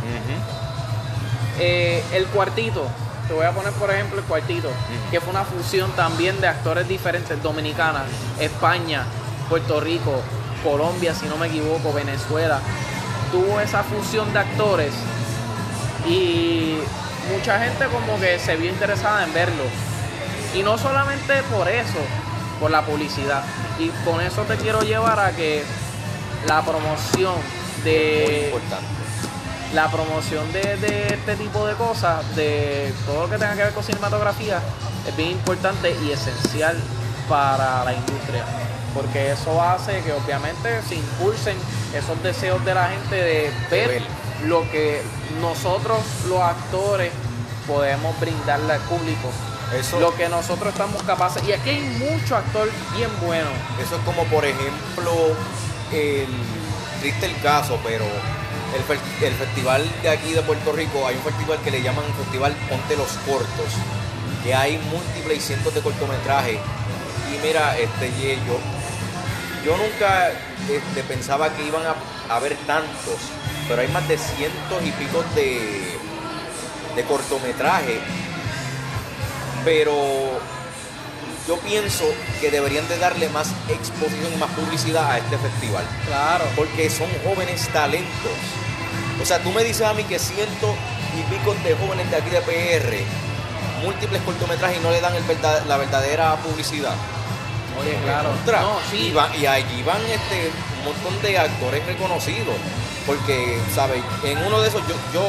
Eh, el cuartito, te voy a poner por ejemplo el cuartito, que fue una fusión también de actores diferentes, Dominicana, España, Puerto Rico, Colombia, si no me equivoco, Venezuela. Tuvo esa fusión de actores y mucha gente como que se vio interesada en verlo. Y no solamente por eso, por la publicidad. Y con eso te quiero llevar a que la promoción Muy de importante. La promoción de, de este tipo de cosas, de todo lo que tenga que ver con cinematografía, es bien importante y esencial para la industria. Porque eso hace que obviamente se impulsen esos deseos de la gente de ver ver. lo que nosotros los actores podemos brindarle al público. Eso, Lo que nosotros estamos capaces. Y aquí hay mucho actor bien bueno. eso es como, por ejemplo, el triste el caso, pero el, fe- el festival de aquí de Puerto Rico, hay un festival que le llaman Festival Ponte los Cortos, que hay múltiples y cientos de cortometrajes. Y mira, este, yo, yo nunca este, pensaba que iban a haber tantos, pero hay más de cientos y pico de, de cortometrajes. Pero yo pienso que deberían de darle más exposición y más publicidad a este festival. Claro. Porque son jóvenes talentos. O sea, tú me dices a mí que ciento y pico de jóvenes de aquí de PR, múltiples cortometrajes y no le dan el verdad- la verdadera publicidad. Oye, claro. Contra. No, y, sí. va- y allí van este, un montón de actores reconocidos. Porque, ¿sabes? En uno de esos, yo, yo,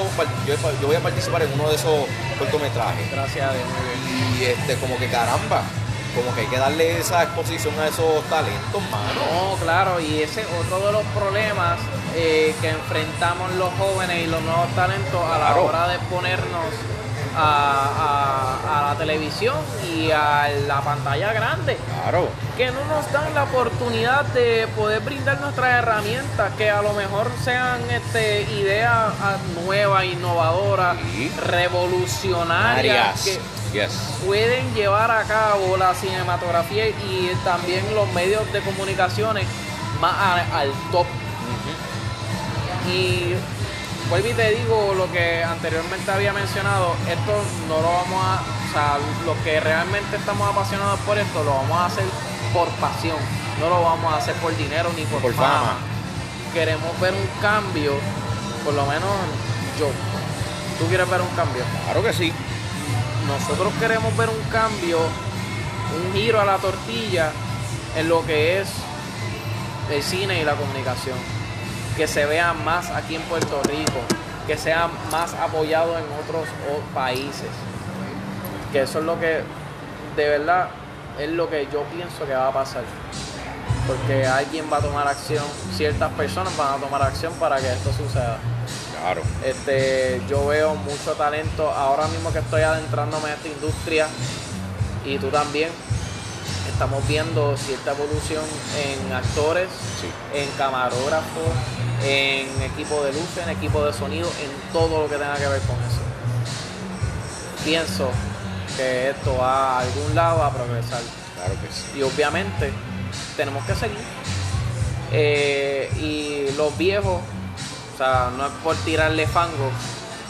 yo, yo voy a participar en uno de esos cortometrajes. Gracias a Dios. Y este, como que caramba, como que hay que darle esa exposición a esos talentos, mano. No, claro, y ese es otro de los problemas eh, que enfrentamos los jóvenes y los nuevos talentos a la Claro. hora de ponernos a, a- a la televisión y a la pantalla grande, Claro. que no nos dan la oportunidad de poder brindar nuestras herramientas, que a lo mejor sean este, ideas ah, nuevas, innovadoras, Sí. revolucionarias, que Yes. pueden llevar a cabo la cinematografía y también los medios de comunicaciones más a- al top. Y vuelvo y te digo lo que anteriormente había mencionado, esto no lo vamos a, o sea, los que realmente estamos apasionados por esto, lo vamos a hacer por pasión, no lo vamos a hacer por dinero ni por, Por fama. fama. Queremos ver un cambio, por lo menos yo. ¿Tú quieres ver un cambio? Claro que sí. Nosotros queremos ver un cambio, un giro a la tortilla en lo que es el cine y la comunicación. Que se vea más aquí en Puerto Rico, que sea más apoyado en otros países. Que eso es lo que, de verdad, es lo que yo pienso que va a pasar. Porque alguien va a tomar acción, ciertas personas van a tomar acción para que esto suceda. Claro. Este, yo veo mucho talento ahora mismo que estoy adentrándome en esta industria y tú también. Estamos viendo cierta evolución en actores, Sí. en camarógrafos, en equipo de luces, en equipo de sonido, en todo lo que tenga que ver con eso. Pienso que esto va a algún lado a progresar Claro que sí. y obviamente tenemos que seguir. Eh, y los viejos, o sea, no es por tirarle fango,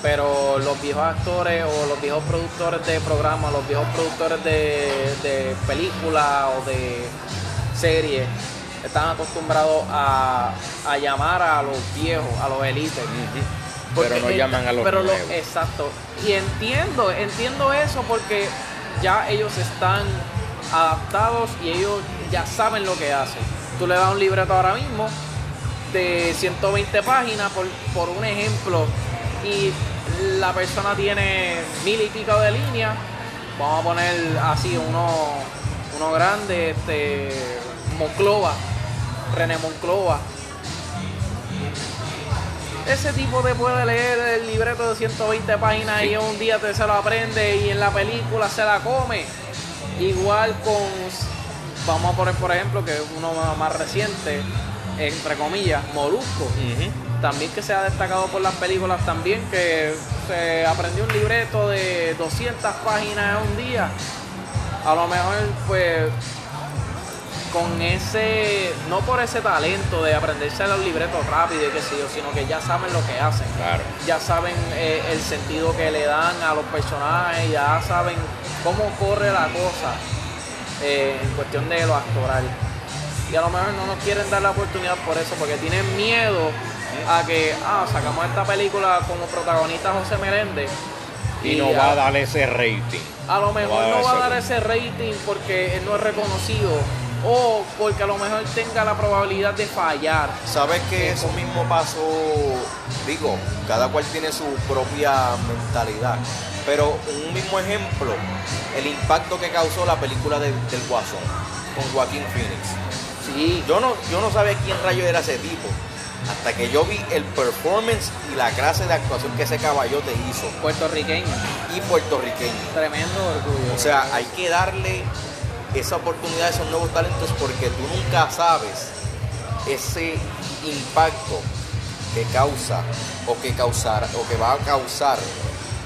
pero los viejos actores o los viejos productores de programas, los viejos productores de, de películas o de series, están acostumbrados a, a llamar a los viejos, a los élites. Pero no llaman a los pero lo- exacto. Y entiendo, entiendo eso porque ya ellos están adaptados y ellos ya saben lo que hacen. Tú le das un libreto ahora mismo de 120 páginas, por, por un ejemplo, y la persona tiene mil y pico de líneas. Vamos a poner así uno, uno grande, este Monclova, René Monclova. ese tipo te puede leer el libreto de 120 páginas y un día te se lo aprende y en la película se la come. Igual con, vamos a poner por ejemplo, que uno más reciente, entre comillas, Molusco. También que se ha destacado por las películas también, que se aprendió un libreto de 200 páginas en un día. A lo mejor pues con ese, no por ese talento de aprenderse los libretos rápido y qué sé yo, sino que ya saben lo que hacen. Claro. Ya saben eh, el sentido que le dan a los personajes, ya saben cómo corre la cosa eh, en cuestión de lo actoral. Y a lo mejor no nos quieren dar la oportunidad por eso, porque tienen miedo a que, ah, sacamos esta película como protagonista José Meléndez. Y, no va a dar ese rating. A lo mejor no va a dar ese rating porque él no es reconocido o porque a lo mejor tenga la probabilidad de fallar. ¿Sabes que eso mismo pasó? Digo, cada cual tiene su propia mentalidad. Pero un mismo ejemplo, el impacto que causó la película del Guasón con Joaquín Phoenix. Sí. Yo no, yo no sabía quién rayo era ese tipo. Hasta que yo vi el performance y la clase de actuación que ese caballote hizo. Puertorriqueño. Y puertorriqueño. Tremendo orgullo. O sea, hay que darle esa oportunidad a esos nuevos talentos porque tú nunca sabes ese impacto que causa o que causar o que va a causar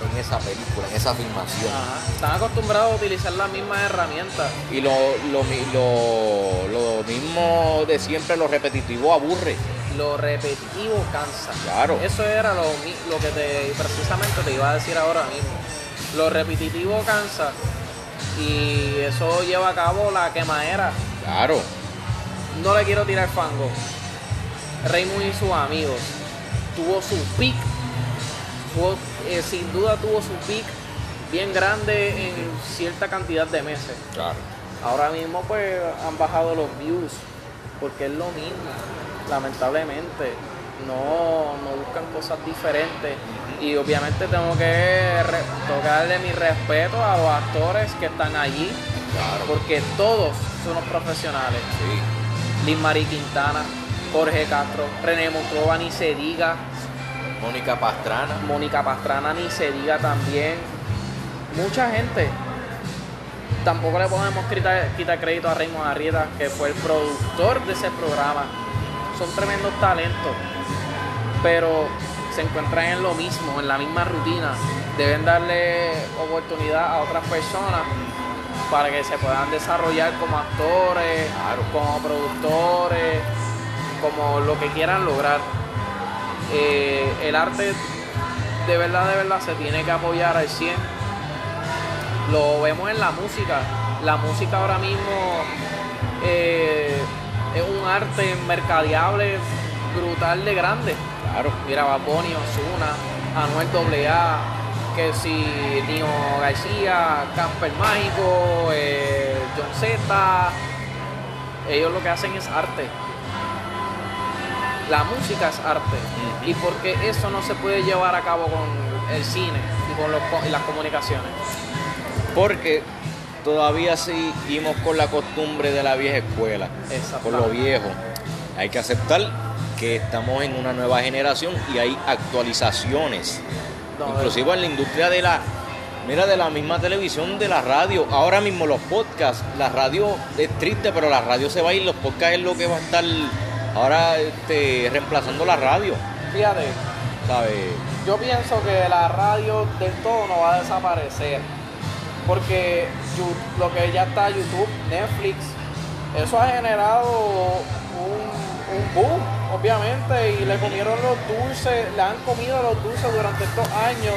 en esa película, en esa filmación. Están acostumbrados a utilizar las mismas herramientas. Y lo, lo, lo, mismo de siempre, lo repetitivo aburre. Lo repetitivo cansa. Claro. Eso era lo, lo que te, precisamente te iba a decir ahora mismo. Lo repetitivo cansa y eso lleva a cabo la quemadera. Claro. No le quiero tirar fango. Raymond y sus amigos tuvo su pick, eh, sin duda tuvo su pick bien grande en cierta cantidad de meses. Claro. Ahora mismo pues han bajado los views porque es lo mismo, lamentablemente. No, no buscan cosas diferentes y obviamente tengo que tocarle mi respeto a los actores que están allí, porque todos son los profesionales. Sí. Liz Marie Quintana, Jorge Castro, René Monclova, ni se diga. Mónica Pastrana. Mónica Pastrana, ni se diga también. Mucha gente. Tampoco le podemos quitar, quitar crédito a Raymond Arrieta, que fue el productor de ese programa. Son tremendos talentos. Pero se encuentran en lo mismo, en la misma rutina. Deben darle oportunidad a otras personas para que se puedan desarrollar como actores, como productores, como lo que quieran lograr. Eh, el arte de verdad, de verdad se tiene que apoyar al 100. Lo vemos en la música. La música ahora mismo eh, es un arte mercadeable brutal de grande. Claro. Mira, Baboni, Osuna, Anuel AA, que si Nio García, Camper Mágico, eh, John Z, ellos lo que hacen es arte. La música es arte. ¿Y por qué eso no se puede llevar a cabo con el cine y con las comunicaciones? Porque todavía seguimos con la costumbre de la vieja escuela, con lo viejo. Hay que aceptar que estamos en una nueva generación y hay actualizaciones. Inclusive en la industria de la, mira, de la misma televisión, de la radio. Ahora mismo los podcasts, la radio es triste, pero la radio se va a ir, los podcasts es lo que va a estar ahora este, reemplazando la radio. Fíjate, ¿sabes? Yo pienso que la radio del todo no va a desaparecer. Porque lo que ya está YouTube, Netflix, eso ha generado un, un boom obviamente, y le comieron los dulces, le han comido los dulces durante estos años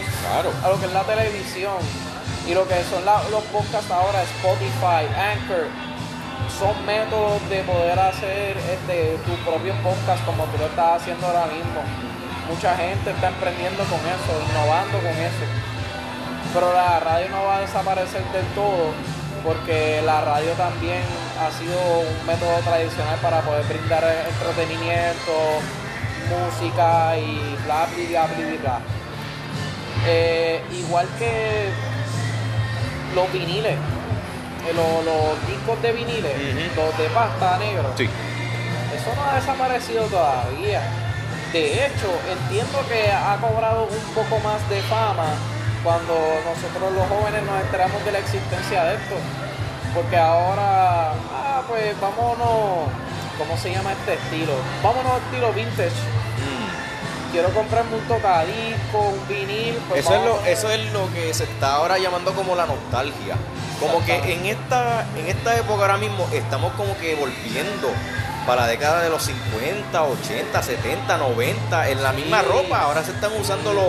a lo que es la televisión. Y lo que son los podcasts ahora, Spotify, Anchor, son métodos de poder hacer este, tus propios podcasts como tú lo estás haciendo ahora mismo. Mucha gente está emprendiendo con eso, innovando con eso. Pero la radio no va a desaparecer del todo porque la radio también ha sido un método tradicional para poder brindar entretenimiento, música y bla bla bla bla. Eh, igual que los viniles, eh, los, discos de viniles, los de pasta negro. Sí. Eso no ha desaparecido todavía. De hecho, entiendo que ha cobrado un poco más de fama cuando nosotros los jóvenes nos enteramos de la existencia de esto. Porque ahora, ah, pues vámonos, ¿cómo se llama este estilo? Vámonos estilo vintage. Quiero comprarme un tocadisco, un vinil. Pues Eso es, lo, a- eso es lo que se está ahora llamando como la nostalgia. Como que en esta, en esta época ahora mismo estamos como que volviendo para la década de los 50, 80, 70, 90, en la misma ropa. Ahora se están usando los,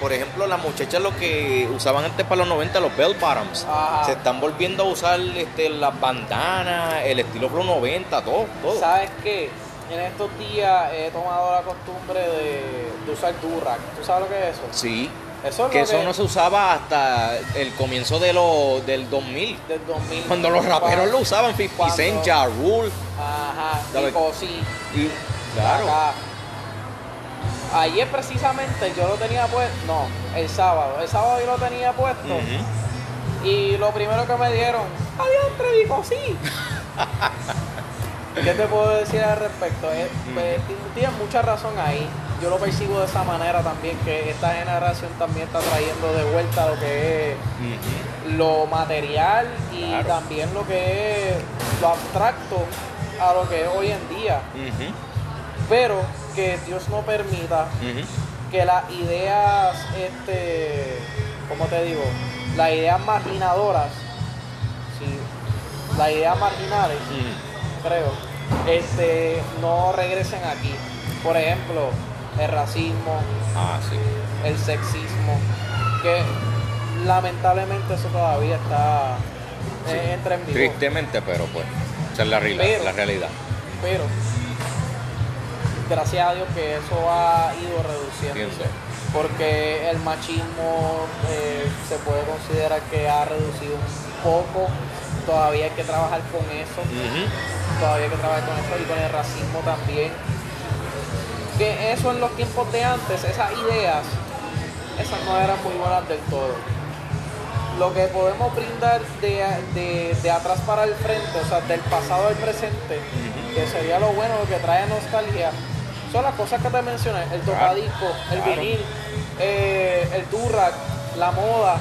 por ejemplo, las muchachas lo que usaban antes para los 90, los bell bottoms. Ajá. Se están volviendo a usar este, las bandanas, el estilo Flow 90, todo, todo. ¿Sabes qué? En estos días he tomado la costumbre de, de usar Durac. ¿Tú sabes lo que es eso? Sí. Eso es Que eso que no se usaba hasta el comienzo de lo, del 2000. del 2000. Cuando los raperos lo usaban, 50 Cuando- Cent, Ja Rule. Ajá. Y, claro. Acá. Ayer precisamente yo lo tenía puesto, no, el sábado. El sábado yo lo tenía puesto y lo primero que me dieron, adiós, dijo sí. (laughs) ¿Qué te puedo decir al respecto? Eh, pues, ti- Tienes mucha razón ahí. Yo lo percibo de esa manera también, que esta generación también está trayendo de vuelta lo que es lo material y Claro. también lo que es lo abstracto a lo que es hoy en día. Pero que Dios no permita que las ideas, este, ¿cómo te digo? Las ideas marginadoras, sí, las ideas marginales, creo, este, no regresen aquí. Por ejemplo, el racismo, Ah, sí. el sexismo, que lamentablemente eso todavía está Sí. eh, entra en vigor. Tristemente, pero pues, esa es la, reali- Pero- la realidad. Pero gracias a Dios que eso ha ido reduciéndose. Pienso. Porque el machismo eh, se puede considerar que ha reducido un poco. Todavía hay que trabajar con eso. Todavía hay que trabajar con eso y con el racismo también. Que eso en los tiempos de antes, esas ideas, esas no eran muy buenas del todo. Lo que podemos brindar de, de- de atrás para el frente, o sea, del pasado al presente, que sería lo bueno, lo que trae nostalgia, son las cosas que te mencioné, el tocadisco, el claro. vinil, eh, el Durac, la moda.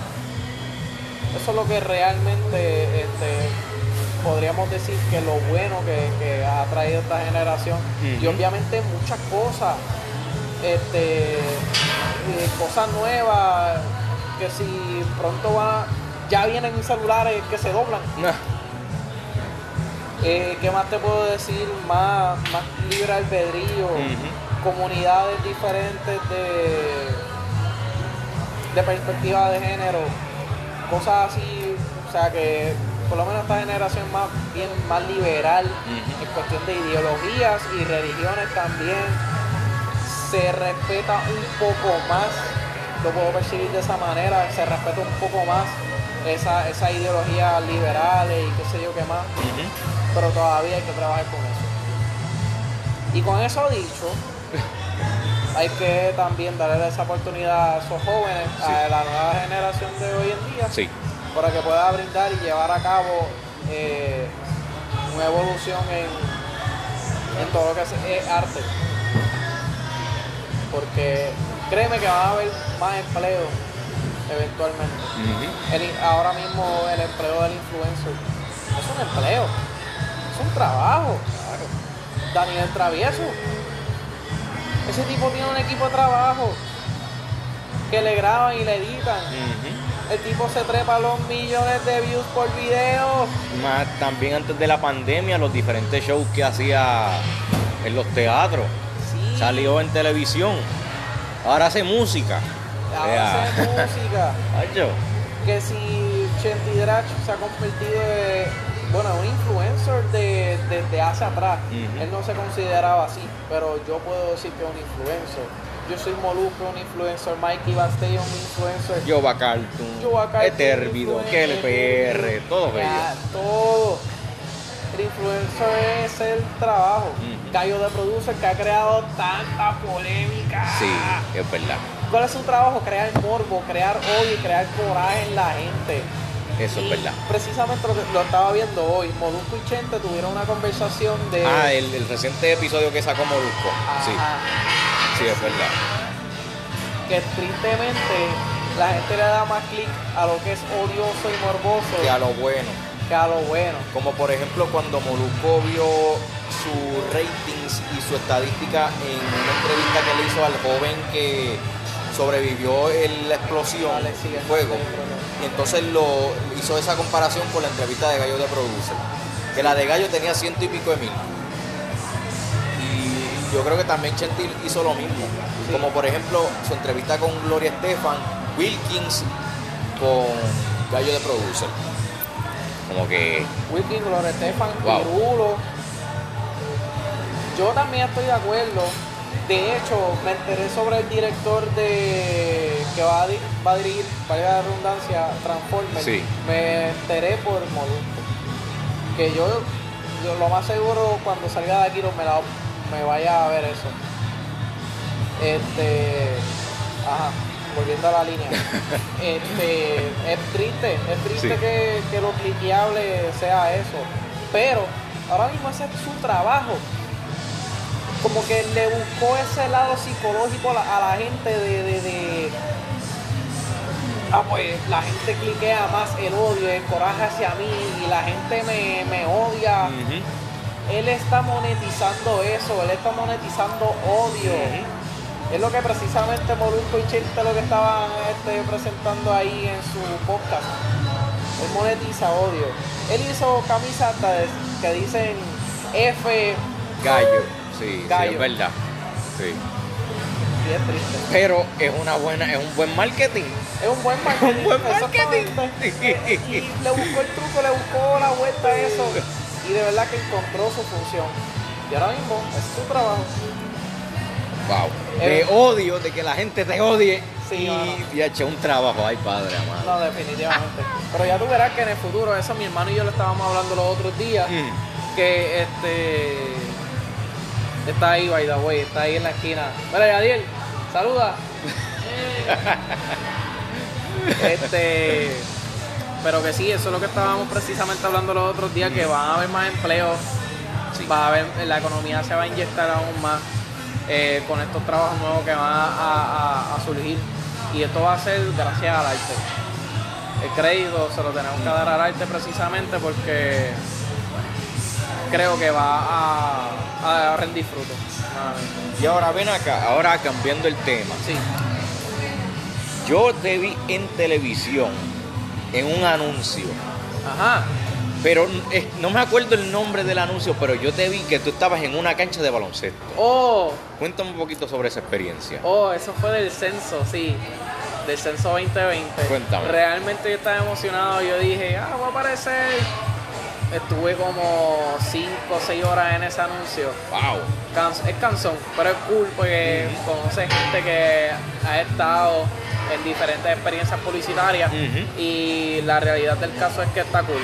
Eso es lo que realmente este, podríamos decir que lo bueno que, que ha traído esta generación. Y obviamente muchas cosas, este, eh, cosas nuevas, que si pronto va, ya vienen celulares que se doblan. Nah. Eh, ¿Qué más te puedo decir? Más, más libre albedrío, Ujú. comunidades diferentes de, de perspectiva de género, cosas así, o sea que por lo menos esta generación más bien más liberal Ujú. en cuestión de ideologías y religiones también se respeta un poco más, lo puedo percibir de esa manera, se respeta un poco más esa, esa ideología liberales y qué sé yo qué más pero todavía hay que trabajar con eso. Y con eso dicho, (laughs) hay que también darle esa oportunidad a esos jóvenes, Sí. a la nueva generación de hoy en día, Sí. para que pueda brindar y llevar a cabo eh, una evolución en, en todo lo que es arte. Porque créeme que va a haber más empleo eventualmente. El- ahora mismo el empleo del influencer es un empleo, es un trabajo. Daniel Travieso, ese tipo tiene un equipo de trabajo que le graban y le editan. El tipo se trepa los millones de views por video. Más también antes de la pandemia, los diferentes shows que hacía en los teatros. Sí, Salió en televisión. Ahora hace música. ahora hace música. (laughs) Que si Chenti Drach se ha convertido de, bueno, un influencer de- desde hace atrás. Ujú. Él no se consideraba así, pero yo puedo decir que es un influencer. Yo soy Molusco, un influencer, Mikey Basté, un influencer. Yoba Cartoon. Yoba Cartoon, Etervido. influencer, Que PR. Todo Ya, ello. todo. El influencer es el trabajo. Ujú. Cayo de producer que ha creado tanta polémica. Sí, es verdad. ¿Cuál es su trabajo? Crear morbo, crear odio y crear coraje en la gente. Eso es verdad. Precisamente lo, estaba viendo hoy. Molusco y Chente tuvieron una conversación de. Ah, el, el reciente episodio que sacó Molusco. Sí, Ajá. sí, es verdad. que tristemente la gente le da más clic a lo que es odioso y morboso Que a lo bueno. que a lo bueno. Como por ejemplo cuando Molusco vio sus ratings y su estadística en una entrevista que le hizo al joven que sobrevivió en la explosión, Vale, sí, el el fuego. fuego. Y entonces lo hizo esa comparación con la entrevista de Gallo de Producer. Que la de Gallo tenía ciento y pico de mil. Y yo creo que también Chente hizo lo mismo. Como por ejemplo su entrevista con Gloria Estefan, Wilkins con Gallo de Producer. Como que. Wilkin, Gloria Estefan, Wow. Pirulo. Yo también estoy de acuerdo. De hecho, me enteré sobre el director de que va a, va a dirigir, valga la redundancia, Transformers. Sí. Me enteré por Molusco. Que yo, yo lo más seguro cuando salga de aquí no me, la- me vaya a ver eso. Este. Ajá, volviendo a la línea. (laughs) este, es triste, es triste Sí. que, que lo cliqueable sea eso. Pero ahora mismo ese es su trabajo. Como que le buscó ese lado psicológico a la, a la gente de, de, de- Ah, pues la gente cliquea más el odio, el coraje hacia mí y la gente me, me odia. Él está monetizando eso, él está monetizando odio. Es lo que precisamente Molusco y Chente lo que estaban este, presentando ahí en su podcast. Él monetiza odio. Él hizo camisas de- que dicen F Gallo. Sí, sí, es verdad. Sí. y es triste. Pero es una buena, es un buen marketing. Es un buen (laughs) marketing. Un buen marketing. Y le buscó el truco, le buscó la vuelta a eso. Y de verdad que encontró su función. Y ahora mismo es su trabajo. Wow. Eh, De odio, de que la gente te odie. Sí, y y ha hecho un trabajo. Ay, padre, amado. No, definitivamente. Pero ya tú verás que en el futuro, eso mi hermano y yo lo estábamos hablando los otros días, Mm. que este está ahí, by the way, está ahí en la esquina. Mira, Yadiel, saluda. (laughs) este, pero que sí, eso es lo que estábamos precisamente hablando los otros días, que van a haber más empleos, va a haber, la economía se va a inyectar aún más eh, con estos trabajos nuevos que van a, a- a surgir. Y esto va a ser gracias al arte. El crédito se lo tenemos que dar al arte precisamente porque creo que va a, a rendir fruto. Y ahora ven acá, ahora cambiando el tema. Sí, Yo te vi en televisión, en un anuncio. ajá. Pero es- no me acuerdo el nombre del anuncio, pero yo te vi que tú estabas en una cancha de baloncesto. Oh, Cuéntame un poquito sobre esa experiencia. oh, eso fue del censo, sí. Del censo 2020. Cuéntame. Realmente yo estaba emocionado. Yo dije, ah, voy a aparecer. Estuve como 5 o 6 horas en ese anuncio. Wow. Es canción, pero es cool porque conoce gente que ha estado en diferentes experiencias publicitarias y la realidad del caso es que está cool.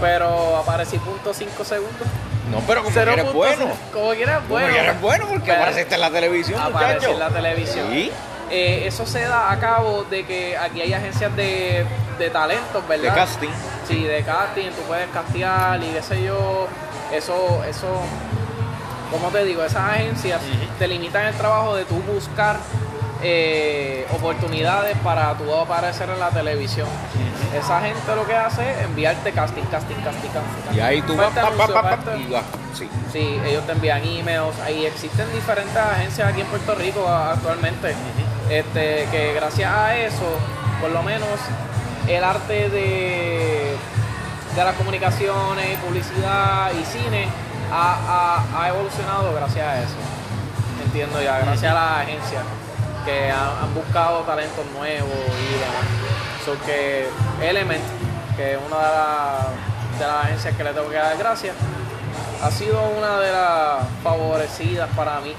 Pero aparecí punto 5 segundos. No, pero como eres punto bueno. Como eres Como bueno. que eres bueno porque Pero- apareciste en la televisión, muchacho. en la televisión. Sí, Eh, eso se da a cabo de que aquí hay agencias de, de talentos, de ¿verdad? casting. Sí, de casting, tú puedes castear y qué sé yo. Eso, eso, como te digo, esas agencias te limitan el trabajo de tú buscar eh, oportunidades para tú aparecer en la televisión. Esa gente lo que hace es enviarte casting, casting, casting, casting. Y ahí tú vas. Sí. Sí, ellos te envían emails. Ahí existen diferentes agencias aquí en Puerto Rico actualmente. Este, que gracias a eso, por lo menos, el arte de, de las comunicaciones, publicidad y cine ha, ha- evolucionado gracias a eso. Entiendo ya, gracias a las agencias que han, buscado talentos nuevos y demás. So que Element, que es una de las agencias que le tengo que dar gracias, ha sido una de las favorecidas para mí,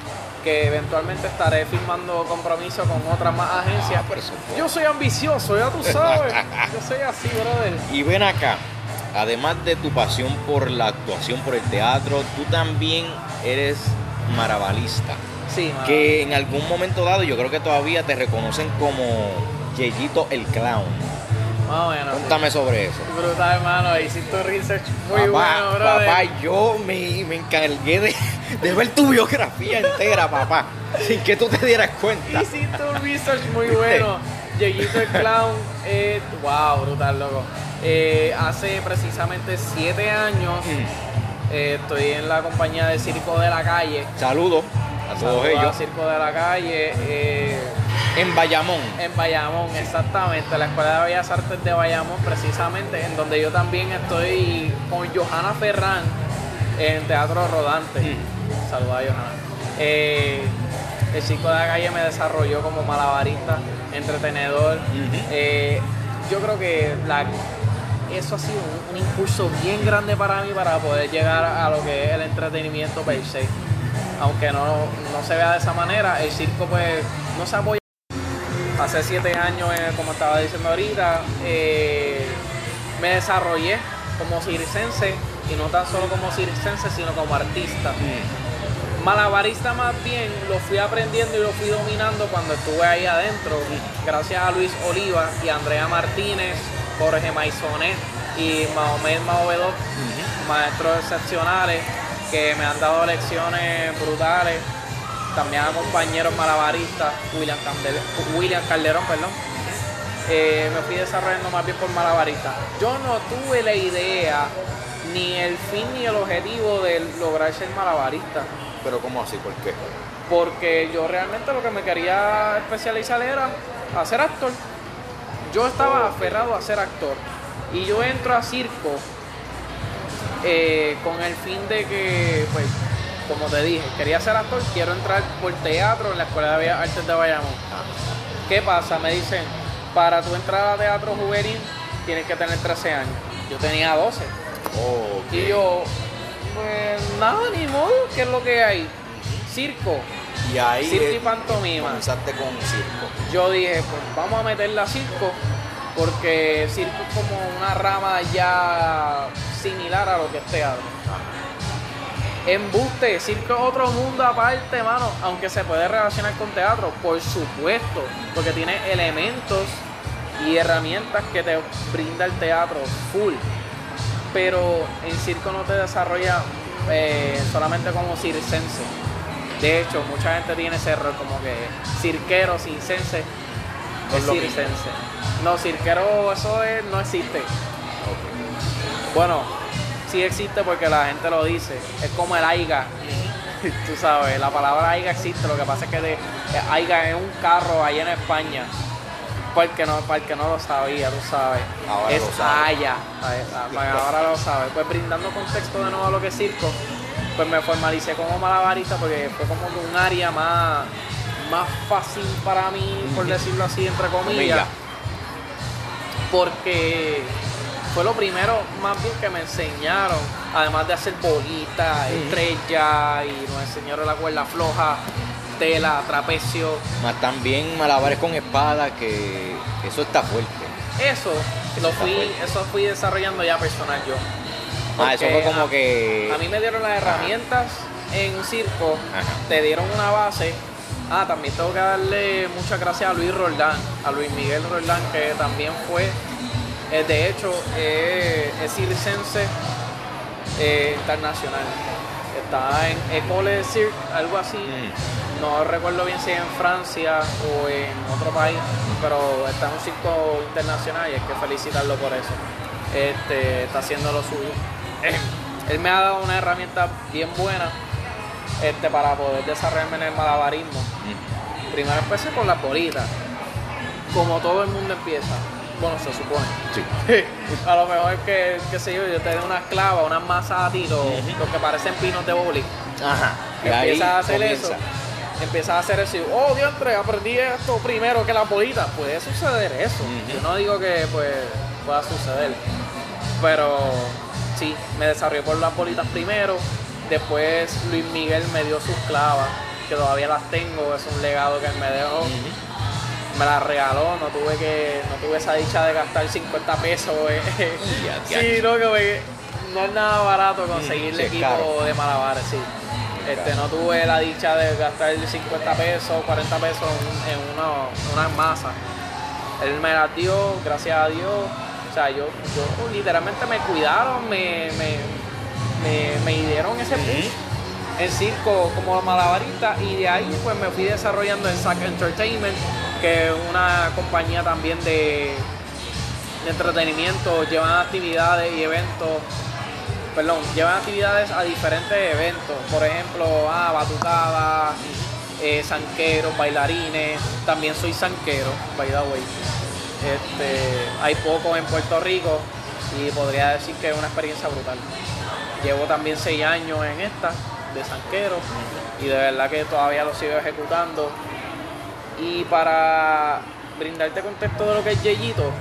que eventualmente estaré firmando compromiso con otras más agencias. Ah. Yo soy ambicioso, ya tú sabes. (laughs) Yo soy así, brother. Y ven acá, además de tu pasión por la actuación, por el teatro, tú también eres marabalista. Sí. Que en algún momento dado yo creo que todavía te reconocen como Yeyito el Clown. Más o menos. Cuéntame sobre eso. Brutal, hermano. Hiciste un research muy papá, bueno, brother. papá, yo me, me encargué de, de ver tu biografía entera, papá, sin que tú te dieras cuenta. Hiciste un research muy bueno. (laughs) Yeguito el Clown, eh, wow, brutal, loco. Eh, hace precisamente siete años Mm. eh, estoy en la compañía de Circo de la Calle. Saludos a todos Saludos ellos. a Circo de la Calle. En Bayamón. En Bayamón, exactamente, la Escuela de Bellas Artes de Bayamón, precisamente, en donde yo también estoy con Johanna Ferrán en Teatro Rodante. Mm. Saluda a Johanna. Eh, el chico de la calle me desarrolló como malabarista, entretenedor. Eh, yo creo que la- eso ha sido un, un impulso bien grande para mí para poder llegar a lo que es el entretenimiento per se. Aunque no, no se vea de esa manera, el circo pues no se apoya hace siete años, eh, como estaba diciendo ahorita, eh, me desarrollé como circense y no tan solo como circense, sino como artista. Malabarista más bien lo fui aprendiendo y lo fui dominando cuando estuve ahí adentro, gracias a Luis Oliva y Andrea Martínez, Jorge Maisonet y Mahomet Mahovedov, maestros excepcionales que me han dado lecciones brutales también a compañeros malabaristas, William, Candel- William Calderón, perdón. Eh, me fui desarrollando más bien por malabarista. Yo no tuve la idea, ni el fin ni el objetivo de lograr ser malabarista, Pero ¿cómo así? ¿Por qué? porque yo realmente lo que me quería especializar era a ser actor. Yo estaba aferrado a ser actor y yo entro a circo eh, con el fin de que, pues, como te dije, quería ser actor, quiero entrar por teatro en la Escuela de Bellas Artes de Bayamón. ¿Qué pasa? Me dicen, para tu entrar a teatro juvenil tienes que tener 13 años. Yo tenía 12. Oh, ok. Y yo, pues nada, ni modo, ¿qué es lo que hay? Circo. Y ahí Circo y pantomima. comenzaste con circo. Yo dije, pues vamos a meterla a circo, porque circo es como una rama ya similar a lo que es teatro. Embuste, circo es otro mundo aparte, mano, aunque se puede relacionar con teatro, por supuesto, porque tiene elementos y herramientas que te brinda el teatro full. Pero en circo no te desarrolla eh, solamente como circense. De hecho, mucha gente tiene ese error como que cirquero, circense, No es circense. No, cirquero, eso es- no existe. Bueno, sí existe porque la gente lo dice. Es como el aiga. (laughs) Tú sabes, la palabra aiga existe. Lo que pasa es que de, eh, aiga es un carro allá en España. Para el que no, para el que no lo sabía, tú sabes. Ahora es lo sabe. Ahora lo sabes. Pues brindando contexto de nuevo a lo que es circo, pues me formalicé como malabarista porque fue como un área más, más fácil para mí, por decirlo así, entre Comillas. porque fue lo primero más bien que me enseñaron, además de hacer bolitas, estrellas y nos enseñaron la cuerda floja, tela, trapecio. Más también malabares con espada, que eso está fuerte. Eso lo fui, eso fui desarrollando ya personal yo. Ah, eso Porque fue como a- que... A mí me dieron las herramientas en circo, Ajá. te dieron una base. Ah, también tengo que darle muchas gracias a Luis Roldán, a Luis Miguel Roldán, que también fue, eh, de hecho, eh, es circense eh, internacional. Está en École Cirque, algo así. Mm. No recuerdo bien si es en Francia o en otro país, pero está en un circo internacional y hay que felicitarlo por eso. Este, está haciendo lo suyo. Él me ha dado una herramienta bien buena este, para poder desarrollarme en el malabarismo. Mm. Primero empecé con las bolitas, como todo el mundo empieza. Bueno, se supone. Sí. (laughs) A lo mejor que, qué sé yo, yo te doy unas clavas, unas masas a ti, lo, Ujú. lo que parecen pinos de bowling. Ajá. Y ahí Empiezas a hacer comienza. eso. Empiezas a hacer eso y, oh, diantre, aprendí esto primero que las bolitas. Puede suceder eso. Yo no digo que pues pueda suceder. Pero sí, me desarrollé por las bolitas primero. Después Luis Miguel me dio sus clavas, que todavía las tengo. Es un legado que él me dejó. Me las regaló, no tuve que, no tuve esa dicha de gastar 50 pesos. eh. Sí, no, que me- no es nada barato conseguir sí, es equipo caro. de malabares, sí. Este, no tuve la dicha de gastar 50 pesos, 40 pesos en, en una, una masa. Él me las dio, gracias a Dios. O sea, yo, yo literalmente me cuidaron, me, me, me, me dieron ese push en circo como malabarista y de ahí pues me fui desarrollando en Sack Entertainment, que es una compañía también de, de entretenimiento, llevan actividades y eventos, perdón, llevan actividades a diferentes eventos, por ejemplo, ah, batucada, eh, sanqueros, bailarines, también soy sanquero, by the way. Este, hay pocos en Puerto Rico y podría decir que es una experiencia brutal. Llevo también seis años en esta de Sanquero y de verdad que todavía lo sigo ejecutando. Y para brindarte contexto de lo que es Yeyito,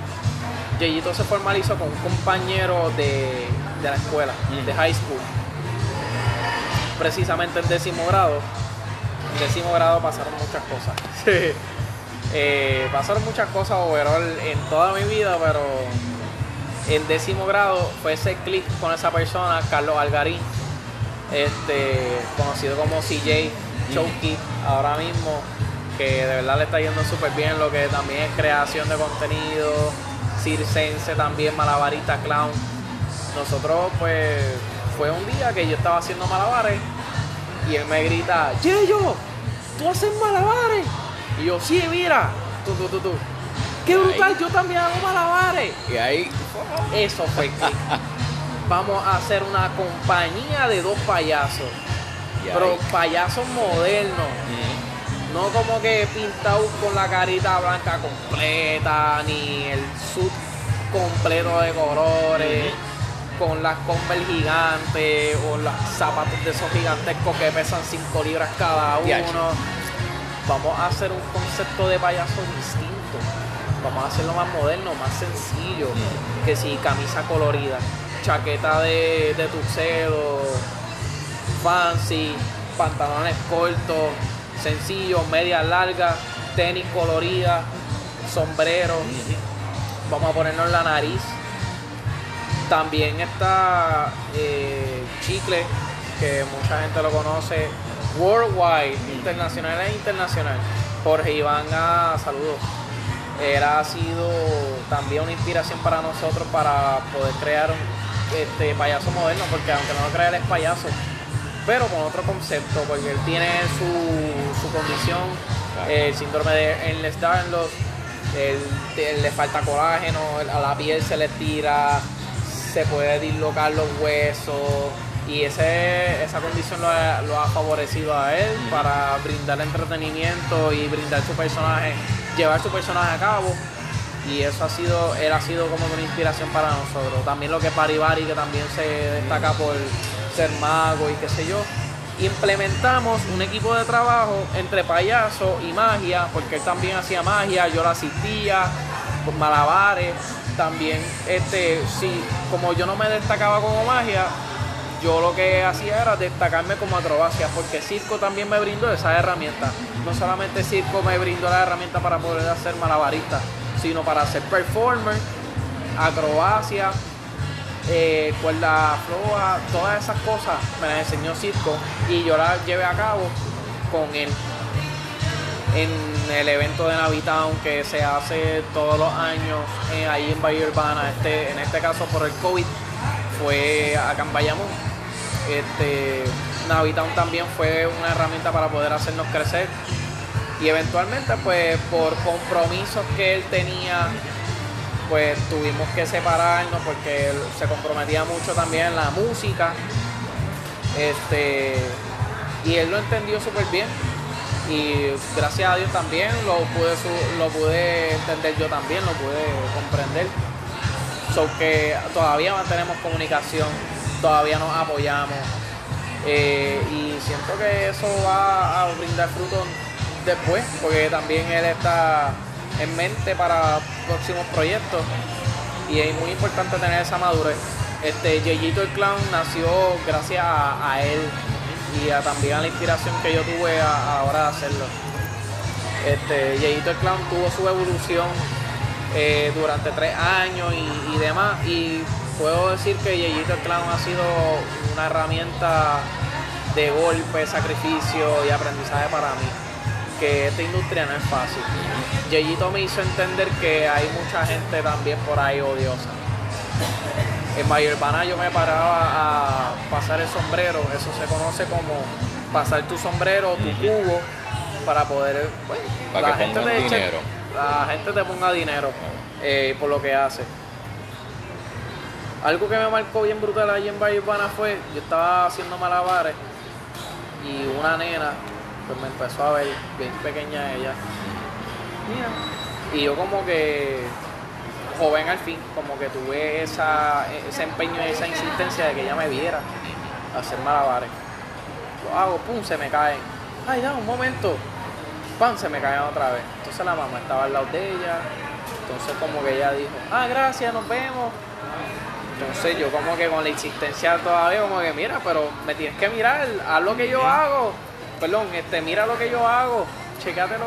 Yeyito se formalizó con un compañero de, la escuela, de high school, precisamente en décimo grado. En décimo grado pasaron muchas cosas. (laughs) Eh, pasaron muchas cosas overall en toda mi vida, pero en décimo grado fue ese click con esa persona, Carlos Algarín, este, conocido como CJ Chokey ahora mismo, que de verdad le está yendo súper bien lo que también es creación de contenido, circense también, malabarista clown. Nosotros pues fue un día que yo estaba haciendo malabares y él me grita, Yeyo, tú haces malabares. Y yo, sí, mira, tú, tú, tú, tú. Qué brutal, yo también hago malabares. Y ahí, eso fue (laughs) vamos a hacer una compañía de dos payasos. pero payasos modernos. No como que pintados con la carita blanca completa, ni el suit completo de colores, con las Converse gigantes o los zapatos de esos gigantescos que pesan 5 libras cada uno. Vamos a hacer un concepto de payaso distinto. Vamos a hacerlo más moderno, más sencillo. Que si camisa colorida chaqueta de, de tuxedo, fancy, pantalones cortos, sencillos, medias largas, tenis colorida, sombrero. Vamos a ponernos la nariz. También está eh, Chicle, que mucha gente lo conoce, worldwide, internacional e internacional. Jorge Iván, a saludos. Era ha sido también una inspiración para nosotros para poder crear un, este payaso moderno, porque aunque no lo crea, él es payaso, pero con otro concepto, porque él tiene su, su condición, el síndrome de Endless Darnlot, él, le falta colágeno, a la piel se le tira, se puede dislocar los huesos y ese, esa condición lo ha, lo ha, favorecido a él para brindar entretenimiento y brindar su personaje, llevar su personaje a cabo y eso ha sido, él ha sido como una inspiración para nosotros. También lo que es Paribari, que también se destaca por ser mago y qué sé yo. Implementamos un equipo de trabajo entre payaso y magia, porque él también hacía magia, yo la asistía, con malabares. También, este, sí, como yo no me destacaba como magia, yo lo que hacía era destacarme como acrobacia, porque circo también me brindó esa herramienta. No solamente circo me brindó la herramienta para poder hacer malabarista, sino para hacer performer, acrobacia, eh, cuerda floja, todas esas cosas me las enseñó Circo y yo las llevé a cabo con él en el evento de Navitown que se hace todos los años eh, ahí en Bahía Urbana. Este, en este caso por el COVID fue acá en Bayamón. Este, Navitown también fue una herramienta para poder hacernos crecer y eventualmente pues por compromisos que él tenía pues tuvimos que separarnos porque él se comprometía mucho también en la música. Este y él lo entendió súper bien. Y gracias a Dios también lo pude lo pude entender yo también lo pude comprender. So que todavía mantenemos comunicación todavía nos apoyamos. Eh, y siento que eso va a brindar frutos después, porque también él está en mente para próximos proyectos y es muy importante tener esa madurez. Este Yeyito el Clown nació gracias a, él y a, también a la inspiración que yo tuve ahora de hacerlo. Este Yeyito el Clown tuvo su evolución eh, durante tres años y, y, demás y puedo decir que Yeyito el Clown ha sido una herramienta de golpe, sacrificio y aprendizaje para mí que esta industria no es fácil. Yeyito me hizo entender que hay mucha gente también por ahí odiosa. En Urbana yo me paraba a pasar el sombrero, eso se conoce como pasar tu sombrero, tu cubo, para poder, pues, Para la, que gente te eche- dinero. la gente te ponga dinero eh, por lo que hace. Algo que me marcó bien brutal allí en Valle Urbana fue, yo estaba haciendo malabares y una nena pues me empezó a ver, bien pequeña ella. Mira. Y yo como que joven al fin, como que tuve esa, ese empeño y esa insistencia de que ella me viera hacer malabares. Lo hago, pum, se me caen. Ay, da un momento. Pam, se me caen otra vez. Entonces la mamá estaba al lado de ella. Entonces como que ella dijo, ah, gracias, nos vemos. Entonces yo como que con la insistencia todavía como que mira, pero me tienes que mirar, haz lo que yo hago. Perdón, este, mira lo que yo hago. Checátelo.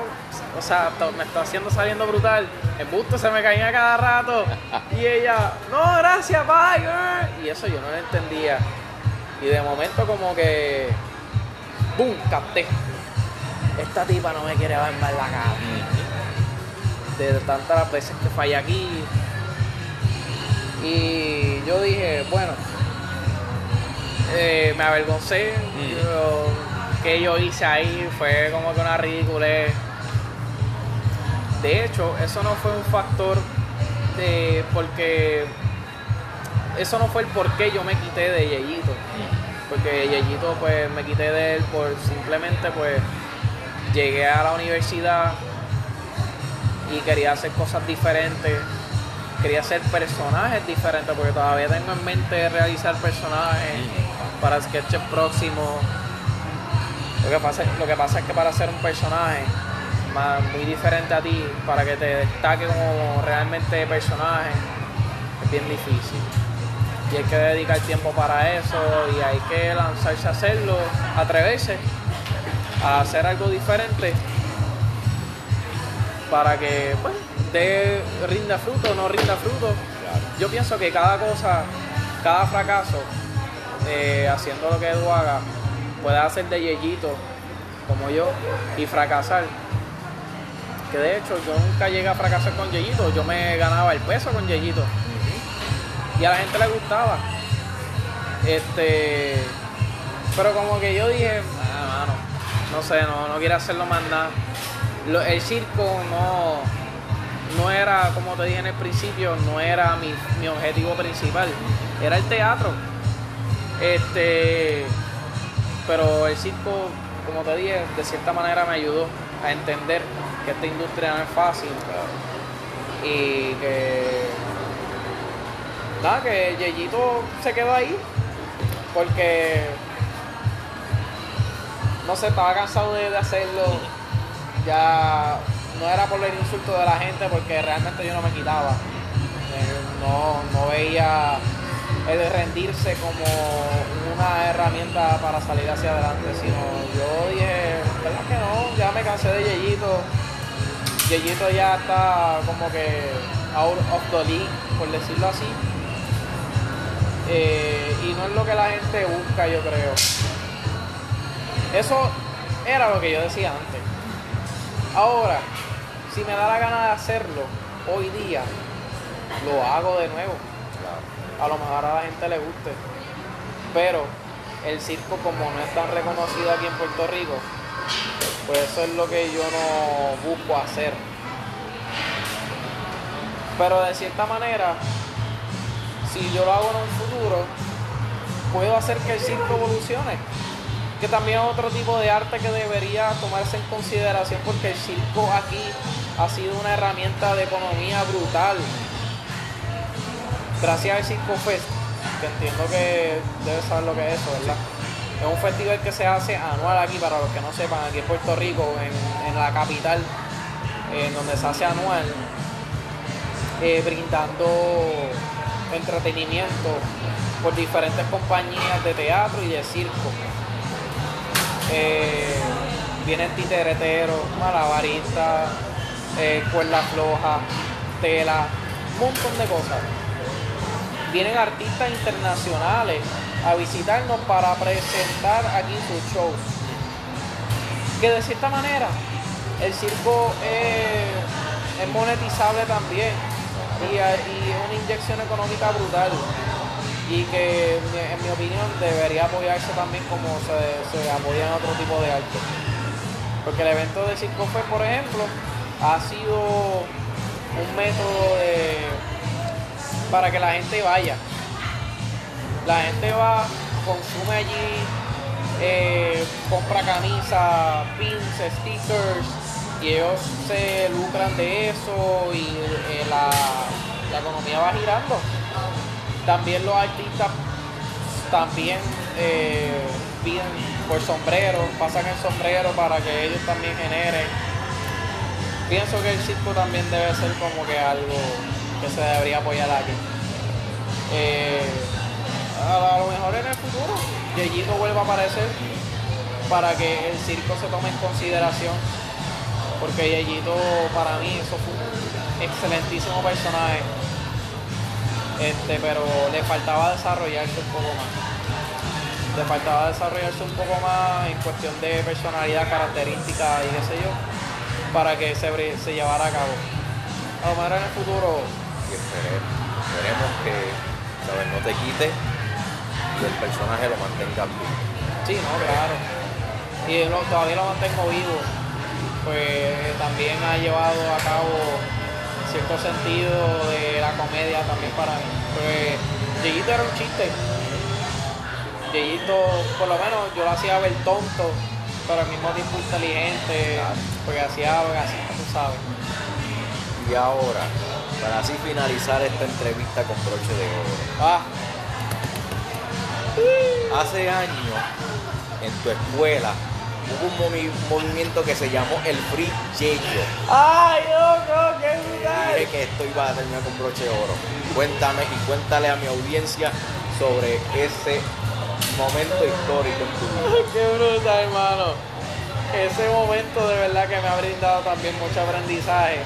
O sea, me está haciendo saliendo brutal. El busto se me caía cada rato. (laughs) Y ella, no, gracias, bye. girl". Y eso yo no lo entendía. Y de momento como que, ¡boom! Capté. Esta tipa no me quiere ver más la cara. De tantas veces que fallé aquí. Y yo dije, bueno, eh, me avergoncé. Mm. Yo- que yo hice ahí fue como que una ridiculez. De hecho, eso no fue un factor de porque eso no fue el por qué yo me quité de Yeyito. Porque Yeyito pues me quité de él por simplemente pues llegué a la universidad y quería hacer cosas diferentes. Quería hacer personajes diferentes porque todavía tengo en mente realizar personajes para sketches próximos. Lo que, pasa, es que para hacer un personaje muy diferente a ti, para que te destaque como realmente personaje, es bien difícil. Y hay que dedicar tiempo para eso y hay que lanzarse a hacerlo, atreverse a hacer algo diferente para que pues, dé, rinda fruto o no rinda fruto. Yo pienso que cada cosa, cada fracaso, eh, haciendo lo que Edu haga, puede hacer de Yeyito como yo y fracasar. Que de hecho yo nunca llegué a fracasar con Yeyito, yo me ganaba el peso con Yeyito. Y a la gente le gustaba. Este. Pero como que yo dije, ah, no sé, no, no quiero hacerlo más nada. Lo- el circo no, no era, como te dije en el principio, no era mi, mi objetivo principal. Era el teatro. Este. Pero el circo, como te dije, de cierta manera me ayudó a entender que esta industria no es fácil. Y que. Nada, que Yeyito se quedó ahí. Porque. No sé, estaba cansado de, hacerlo. Ya no era por el insulto de la gente, porque realmente yo no me quitaba. Eh, No, no veía el rendirse como una herramienta para salir hacia adelante, sino yo dije, ¿verdad que no? Ya me cansé de Yeyito. Yeyito ya está como que out of the league, por decirlo así. Eh, y no es lo que la gente busca, yo creo. Eso era lo que yo decía antes. Ahora, si me da la gana de hacerlo hoy día, lo hago de nuevo. A lo mejor a la gente le guste. Pero el circo como no es tan reconocido aquí en Puerto Rico, pues eso es lo que yo no busco hacer. Pero de cierta manera, si yo lo hago en un futuro, puedo hacer que el circo evolucione. Que también es otro tipo de arte que debería tomarse en consideración porque el circo aquí ha sido una herramienta de economía brutal. Gracias al Circo Fest, que entiendo que debes saber lo que es eso, ¿verdad? Es un festival que se hace anual aquí, para los que no sepan, aquí en Puerto Rico, en, en la capital, en donde se hace anual, eh, brindando entretenimiento por diferentes compañías de teatro y de circo. Eh, vienen titereteros, malabaristas, eh, cuerda floja, tela, un montón de cosas. Vienen artistas internacionales a visitarnos para presentar aquí sus shows. Que de cierta manera el circo es, monetizable también y, es una inyección económica brutal y que en mi- en opinión debería apoyarse también como se, se apoyan otro tipo de arte. Porque el evento de Circo Fest, por ejemplo, ha sido un método de, para que la gente vaya. La gente va, consume allí, eh, compra camisas, pins, stickers, y ellos se lucran de eso y eh, la, la economía va girando. También los artistas también eh, piden por sombrero, pasan el sombrero para que ellos también generen. Pienso que el circo también debe ser como que algo que se debería apoyar aquí. Eh, a, lo mejor en el futuro, Yeyito vuelva a aparecer para que el circo se tome en consideración. Porque Yeyito para mí eso fue un excelentísimo personaje. Este, pero le faltaba desarrollarse un poco más. Le faltaba desarrollarse un poco más en cuestión de personalidad, característica y qué sé yo, para que se, se llevara a cabo. A lo mejor en el futuro, Y esperemos, esperemos que ¿sabes? no te quite y el personaje lo mantenga vivo. sí, no, claro. Y lo- todavía lo mantengo vivo. Pues también ha llevado a cabo cierto sentido de la comedia también para mí. Pues Dieguito era un chiste. Dieguito, por lo menos yo lo hacía ver tonto, pero al mismo tiempo inteligente, Claro. porque hacía hacía, tú sabes. Y ahora, para así finalizar esta entrevista con broche de oro. Ah, Hace años, en tu escuela, hubo un movi- movimiento que se llamó el Free Yeyo. ¡Ay, loco! ¡Qué Dije brutal! que esto iba a terminar con broche de oro. Cuéntame y cuéntale a mi audiencia sobre ese momento histórico en tu vida. ¡Qué brutal, hermano! Ese momento de verdad que me ha brindado también mucho aprendizaje.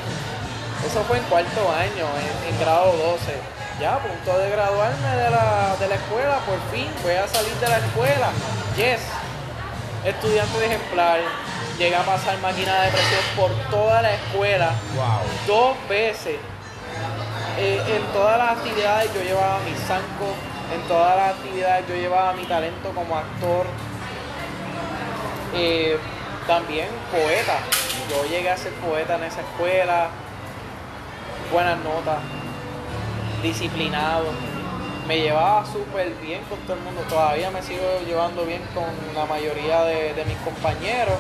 Eso fue en cuarto año, en, en grado 12. Ya a punto de graduarme de la, de la escuela, por fin voy a salir de la escuela. Yes. Estudiante de ejemplar. Llegué a pasar máquina de presión por toda la escuela Wow. dos veces. Eh, en todas las actividades yo llevaba mi zanco, en todas las actividades yo llevaba mi talento como actor. Eh, también poeta. Yo llegué a ser poeta en esa escuela. Buenas notas. Disciplinado. Me llevaba súper bien con todo el mundo. Todavía me sigo llevando bien con la mayoría de, de mis compañeros.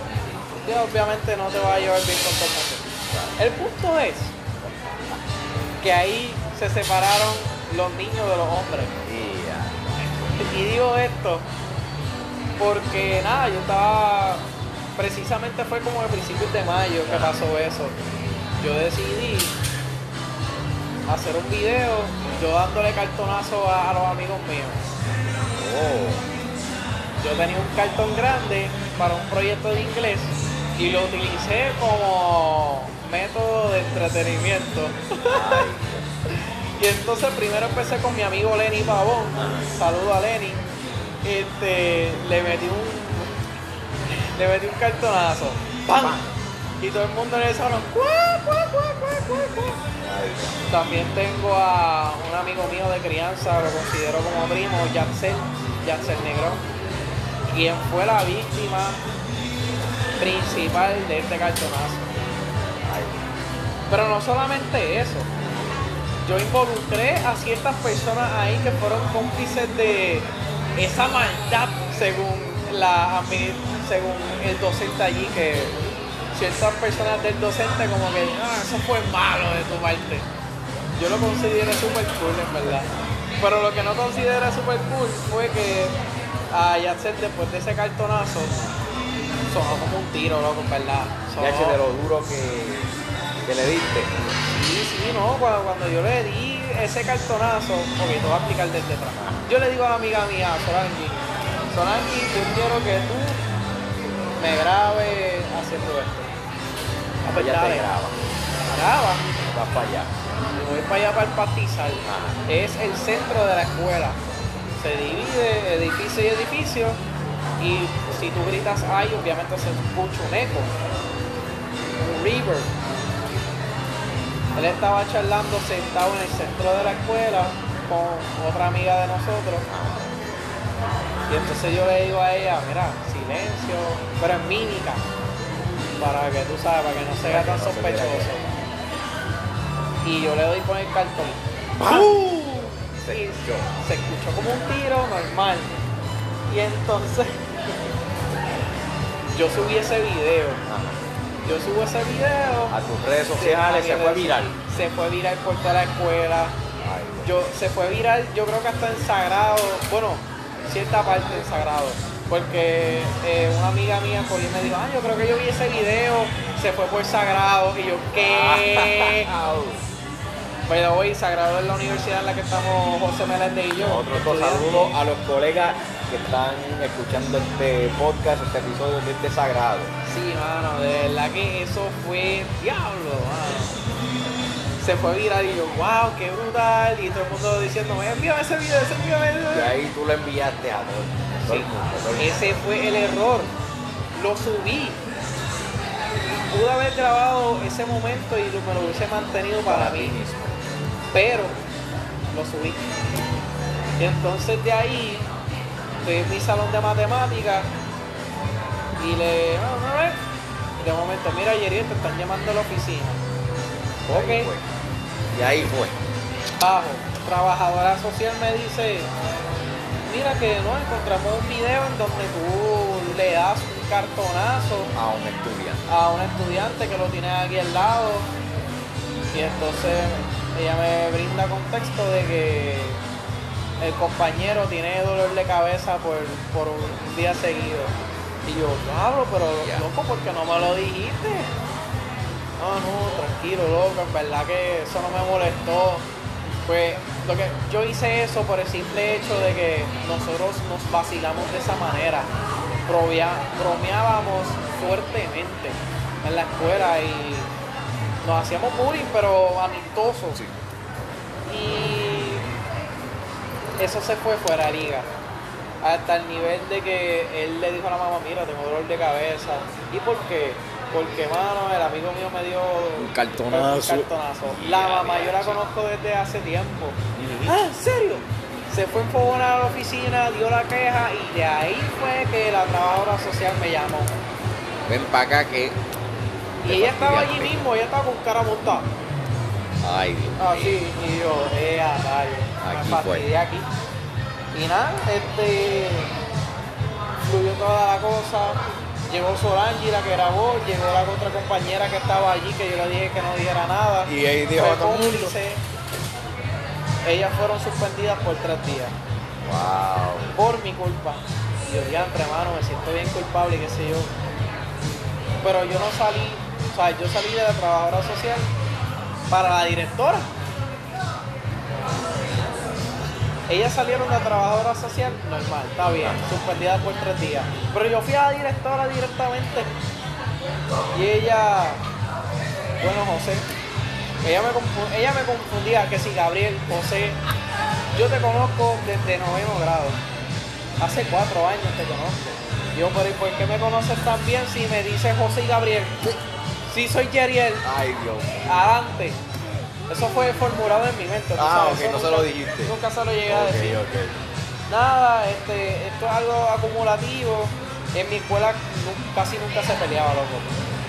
Y obviamente no te vas a llevar bien con todo el mundo. El punto es que ahí se separaron los niños de los hombres. Y, Y digo esto porque nada, yo estaba, precisamente fue como a principios de mayo que pasó eso. Yo decidí hacer un video, yo dándole cartonazo a, a los amigos míos. oh, Yo tenía un cartón grande para un proyecto de inglés y lo utilicé como método de entretenimiento. (laughs) y entonces primero empecé con mi amigo Lenny Pavón. Saludo a Lenny. Este, le metí un le metí un cartonazo. ¡Pam! Y todo el mundo en el salón. También tengo a un amigo mío de crianza, lo considero como primo, Jansel, Jansel Negrón, quien fue la víctima principal de este cartonazo. Pero no solamente eso, yo involucré a ciertas personas ahí que fueron cómplices de esa maldad según la según el docente allí que ciertas personas del docente como que ah, eso fue malo de tu parte. Yo lo consideré super cool en verdad. Pero lo que no consideré super cool fue que a Yatset después de ese cartonazo sonó como un tiro, loco, en verdad. Sonó- de lo duro que, que le diste. Sí, sí, no, cuando, cuando yo le di ese cartonazo, ok, te voy a explicar desde atrás. Yo le digo a la amiga mía, Solange, Solange, yo quiero que tú me grabes haciendo esto. Ah, pues te graba. Graba. Vas para allá. Y voy para allá para el pastizal. Ajá. Es el centro de la escuela. Se divide edificio y edificio. Y si tú gritas ahí, obviamente se escucha un eco. River. Él estaba charlando sentado en el centro de la escuela con otra amiga de nosotros. Y entonces yo le digo a ella, mira, silencio, pero en mímica, para que tú sabes, para que no se vea tan sospechoso. Y yo le doy con el cartón. Se escuchó. se escuchó como un tiro normal. Y entonces (laughs) yo subí ese video. Ajá. Yo subo ese video. A tus redes sociales se fue viral. Se fue viral por toda la escuela. Ay. Yo, se fue viral, yo creo que hasta en Sagrado, bueno, cierta parte en Sagrado. Porque eh, una amiga mía por me dijo, ah, yo creo que yo vi ese video, se fue por Sagrado. Y yo, ¿qué? (laughs) Pero hoy Sagrado es la universidad en la que estamos José Meléndez y yo. Otro saludo a los colegas que están escuchando este podcast, este episodio de este sagrado. Sí, mano, de verdad que eso fue diablo, mano. Se fue viral y yo, wow, qué brutal. Y todo el mundo diciendo, envíame ese video, ese ese Y video. ahí tú lo enviaste a todo, a todo el Sí, ese fue el error. Lo subí. Pude haber grabado ese momento y lo- me lo hubiese mantenido para mí. mismo. pero lo subí. Y entonces de ahí estoy en mi salón de matemáticas y le, vamos a ver. Y de momento, mira Yeri, te están llamando a la oficina. Ahí Ok, fue. Y ahí fue. bajo. Trabajadora social me dice, mira que no, encontramos un video en donde tú le das un cartonazo A un estudiante. a un estudiante que lo tiene aquí al lado y entonces ella me brinda contexto de que el compañero tiene dolor de cabeza por, por un día seguido y yo, claro, pero loco, ¿por qué no me lo dijiste? No, no, tranquilo, loco, en verdad que eso no me molestó. Pues lo que yo hice eso por el simple hecho de que nosotros nos vacilamos de esa manera. Bromeábamos fuertemente en la escuela y nos hacíamos bullying, pero amistosos. Y eso se fue fuera de liga. Hasta el nivel de que él le dijo a la mamá, mira, tengo dolor de cabeza. ¿Y por qué? Porque, mano, el amigo mío me dio Un cartonazo. un cartonazo. La mamá yo la conozco desde hace tiempo. Ah, ¿en serio? Se fue en a la oficina, dio la queja y de ahí fue que la trabajadora social me llamó. Ven para acá que. Y ella estaba allí mismo, ella estaba con cara montada. Ay, Dios mío. Así, y yo, eh, a rayo, Aquí me fastidié aquí. Y nada, este, fluyó toda la cosa. Llegó Solange, la que grabó, llegó la otra compañera que estaba allí, que yo le dije que no dijera nada. Y ahí dijo a todo mundo. Ellas fueron suspendidas por tres días, Wow. por mi culpa. Yo, diantre, hermano, me siento bien culpable, qué sé yo. Pero yo no salí, o sea, yo salí de la trabajadora social para la directora. Ellas salieron de trabajadora social normal, está bien, suspendida por tres días. Pero yo fui a la directora directamente. Y ella, bueno, José, ella me, confu- ella me confundía que si Gabriel, José, yo te conozco desde noveno grado. Hace cuatro años te conozco. Yo, pero ¿y por qué me conoces tan bien si me dice José y Gabriel? Sí, soy Yeriel, Ay, Dios. adelante. Eso fue formulado en mi mente. Ah, sabes, ok, eso no se nunca- lo dijiste. Nunca se lo llegué a decir. Nada, este, esto es algo acumulativo. En mi escuela casi nunca se peleaba, loco.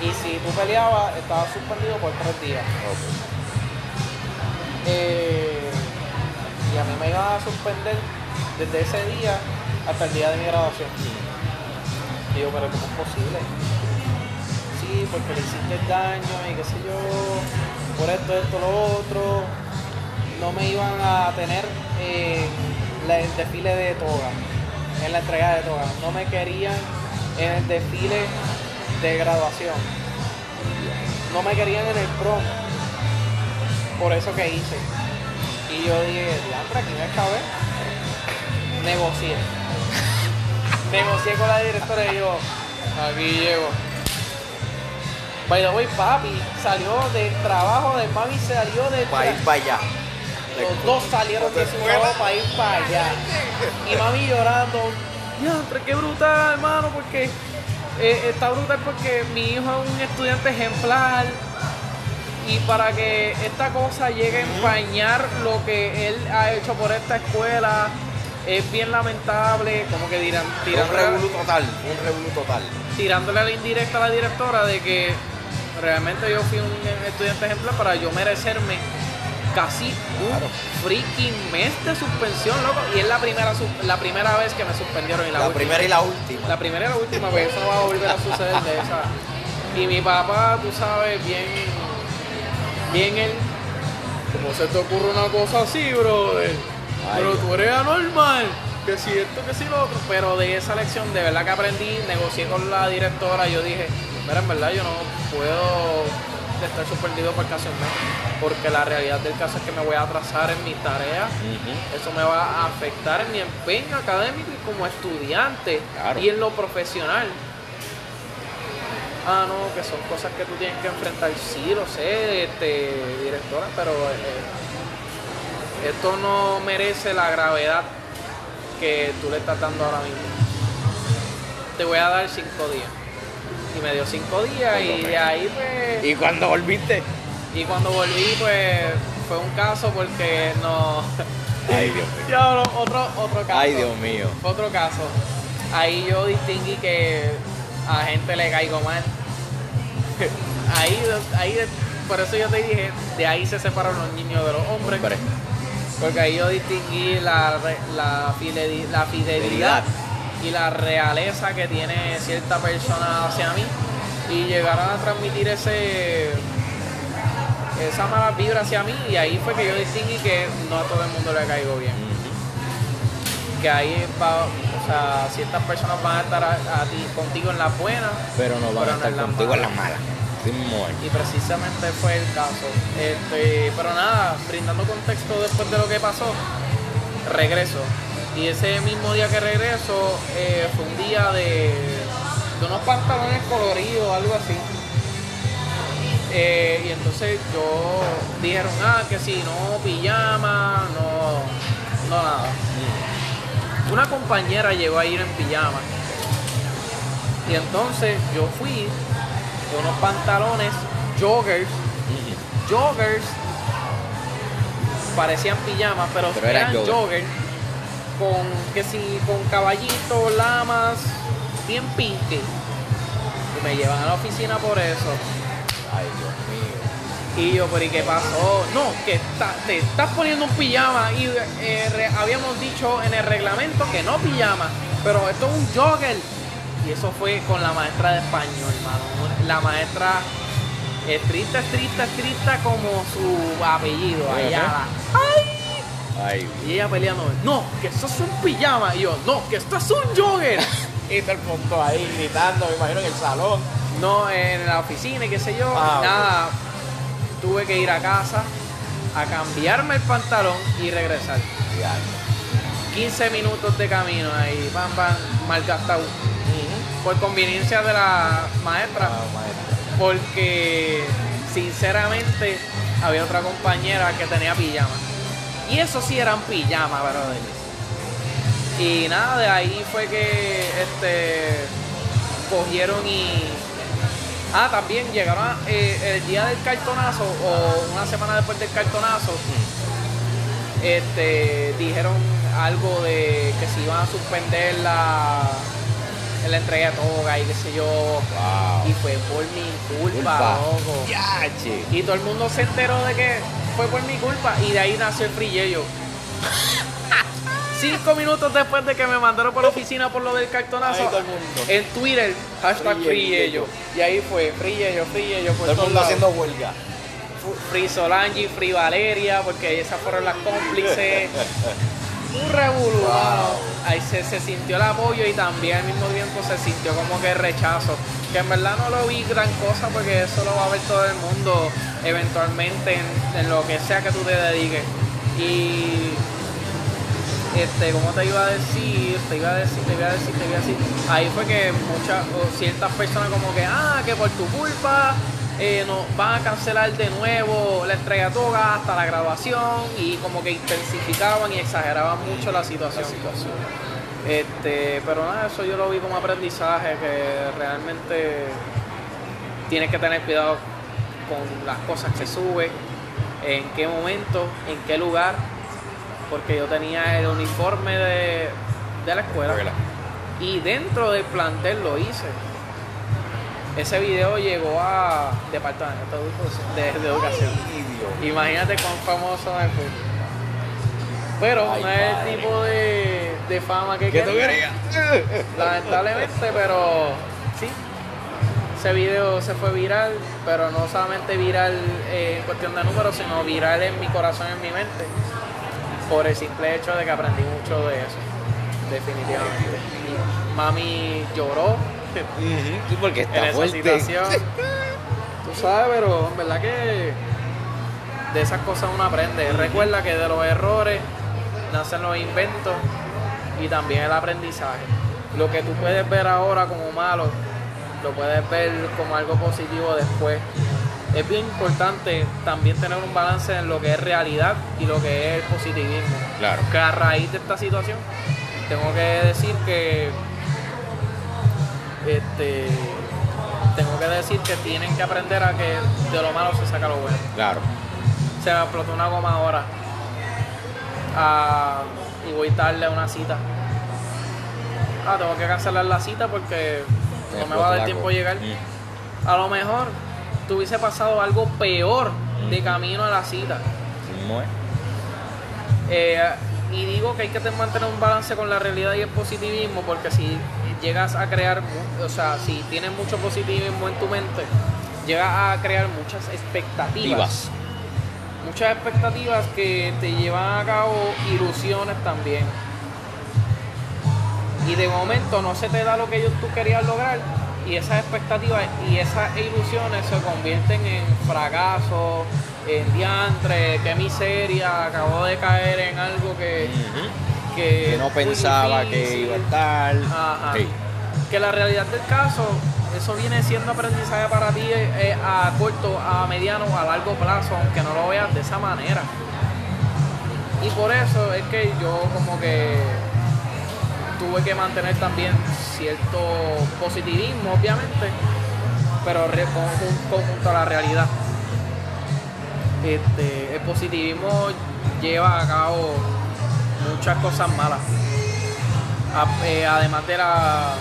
Y si tú peleabas, estabas suspendido por tres días. Eh, y a mí me iban a suspender desde ese día hasta el día de mi graduación. Y yo, pero ¿cómo es posible? Porque le hiciste daño y qué sé yo, por esto, esto, lo otro. No me iban a tener en la- el desfile de toga, en la entrega de toga. No me querían en el desfile de graduación. No me querían en el prom por eso que hice. Y yo dije, diantre, aquí me acabé. Negocié. Negocié con la directora y yo, aquí llego. By the way, papi salió del trabajo de mami, salió del Para ir para allá. Los dos salieron de su trabajo para ir para allá. Y mami llorando, diantre, qué brutal, hermano, porque eh, está brutal porque mi hijo es un estudiante ejemplar y para que esta cosa llegue a empañar lo que él ha hecho por esta escuela es bien lamentable, como que dirán, Un tirándole, revolú total, un revolú total. tirándole a la indirecta a la directora de que realmente yo fui un estudiante ejemplar para yo merecerme casi un Claro. freaking mes de suspensión, loco. Y es la primera la primera vez que me suspendieron y la, La última. primera y la última. La primera y la última vez, eso no va a volver a suceder de esa. Y mi papá, tú sabes, bien, bien él, ¿cómo se te ocurre una cosa así, brother? Ay, Pero tú eres anormal, que si esto, que si lo otro. Pero de esa lección, de verdad que aprendí, negocié con la directora, yo dije, mira, en verdad yo no puedo estar suspendido por mes, porque la realidad del caso es que me voy a atrasar en mis tareas Ujú. eso me va a afectar en mi empeño académico y como estudiante Claro. y en lo profesional. Ah, no, que son cosas que tú tienes que enfrentar. Sí, lo sé, este, directora, pero eh, esto no merece la gravedad que tú le estás dando ahora mismo. Te voy a dar cinco días. Y me dio cinco días y de ahí pues... ¿Y cuando volviste? Y cuando volví, pues fue un caso porque no. (laughs) Ay, Dios mío. Ya, otro, otro caso. Ay, Dios mío. Otro caso. Ahí yo distinguí que a gente le caigo mal. (laughs) Ahí, ahí, por eso yo te dije, de ahí se separan los niños de los hombres. Hombre. Porque ahí yo distinguí la, la, fideli- la fidelidad Fidelidad. Y la realeza que tiene cierta persona hacia mí y llegaron a transmitir ese esa mala vibra hacia mí y ahí fue que yo distinguí que no a todo el mundo le caigo bien que ahí va, o sea, ciertas personas van a estar a, a ti contigo en las buenas Pero no van Pero a estar en contigo en las malas. y precisamente fue el caso. Este, pero nada, brindando contexto después de lo que pasó, regreso. Y ese mismo día que regreso eh, fue un día de, de unos pantalones coloridos, algo así. Eh, y entonces yo dijeron, ah, que si no pijama, no, no nada. Una compañera llegó a ir en pijama. Y entonces yo fui con unos pantalones joggers, joggers, parecían pijamas, pero, Pero eran eran joggers. joggers con que si con caballitos, lamas, bien pinky. Y me llevan a la oficina por eso. Ay, Dios mío. Y yo, pero ¿y qué pasó? No, que está- te estás poniendo un pijama y eh, re- habíamos dicho en el reglamento que no pijama, pero esto es un jogger. Y eso fue con la maestra de español, hermano. La maestra estricta, estricta, estricta como su apellido. Ayala. Ay, Y ella peleando, no, que esto es un pijama. Y yo, no, que esto es un jogger. (laughs) Y todo el mundo ahí gritando, me imagino en el salón. no en la oficina y qué sé yo, Ah, nada. Tuve que ir a casa a cambiarme el pantalón y regresar. Ya. 15 minutos de camino ahí, pam, pam, malgastado. Por conveniencia de la maestra, Ah, maestra. porque sinceramente había otra compañera que tenía pijama. Y eso sí eran pijama, brother. Y nada, de ahí fue que este cogieron y. Ah, también llegaron a- eh, el día del cartonazo o una semana después del cartonazo. Este, dijeron algo de que se iban a suspender la, la entrega de toga y qué sé yo. Wow. Y fue por mi culpa, Culpa. loco. Y todo el mundo se enteró de que fue por mi culpa y de ahí nació el frillello. Cinco minutos después de que me mandaron por la oficina por lo del cartonazo, en Twitter, hashtag Frillello. Y ahí fue, frillello, frillello, por Todo el mundo haciendo huelga. Free Solange, Free Valeria, porque esas fueron las cómplices. (laughs) Un revolú, Wow. Ahí se, se sintió el apoyo y también al mismo tiempo se sintió como que el rechazo. Que en verdad no lo vi gran cosa porque eso lo va a ver todo el mundo eventualmente en, en lo que sea que tú te dediques. Y este, ¿cómo te iba a decir? Te iba a decir, te iba a decir, te iba a decir. Ahí fue que muchas, o ciertas personas como que, ah, que por tu culpa eh, nos van a cancelar de nuevo la entrega de toga hasta la graduación y como que intensificaban y exageraban mucho la situación. Este, pero nada, eso yo lo vi como aprendizaje, que realmente tienes que tener cuidado con las cosas que subes, en qué momento, en qué lugar, porque yo tenía el uniforme de, de la escuela y dentro del plantel lo hice. Ese video llegó a Departamento de Educación- de. Imagínate cuán famoso me fui. Pero Ay, no es el tipo de, de fama que ¿Qué tú quería. querías? (laughs) Lamentablemente, pero sí. Ese video se fue viral, pero no solamente viral eh, en cuestión de números, sino viral en mi corazón, en mi mente. Por el simple hecho de que aprendí mucho de eso. Definitivamente. Mami lloró (laughs) Sí, porque en está esa fuerte. situación. Tú sabes, pero en verdad que de esas cosas uno aprende. Recuerda que de los errores nacen los inventos y también el aprendizaje. Lo que tú puedes ver ahora como malo, lo puedes ver como algo positivo después. Es bien importante también tener un balance en lo que es realidad y lo que es el positivismo. Claro. Que a raíz de esta situación, tengo que decir que este tengo que decir que tienen que aprender a que de lo malo se saca lo bueno. Claro. Se me explotó una goma ahora. Ah, y voy tarde a una cita. Ah, tengo que cancelar la cita porque no me va a dar tiempo a llegar. Mm. A lo mejor tuviese pasado algo peor de camino a la cita. ¿Cómo es? Eh, y digo que hay que te- mantener un balance con la realidad y el positivismo, porque si llegas a crear, o sea, si tienes mucho positivismo en tu mente, llegas a crear muchas expectativas. Muchas expectativas que te llevan a cabo ilusiones también. Y de momento no se te da lo que tú querías lograr y esas expectativas y esas ilusiones se convierten en fracasos, en diantre, qué miseria, acabo de caer en algo que, que, Que no pensaba que iba a estar. Ajá. Sí. Que la realidad del caso, eso viene siendo aprendizaje para ti eh, a corto, a mediano a largo plazo, aunque no lo veas de esa manera. Y por eso es que yo como que tuve que mantener también cierto positivismo, obviamente, pero conjunto a la realidad. Este, el positivismo lleva a cabo muchas cosas malas. Eh, además de, la,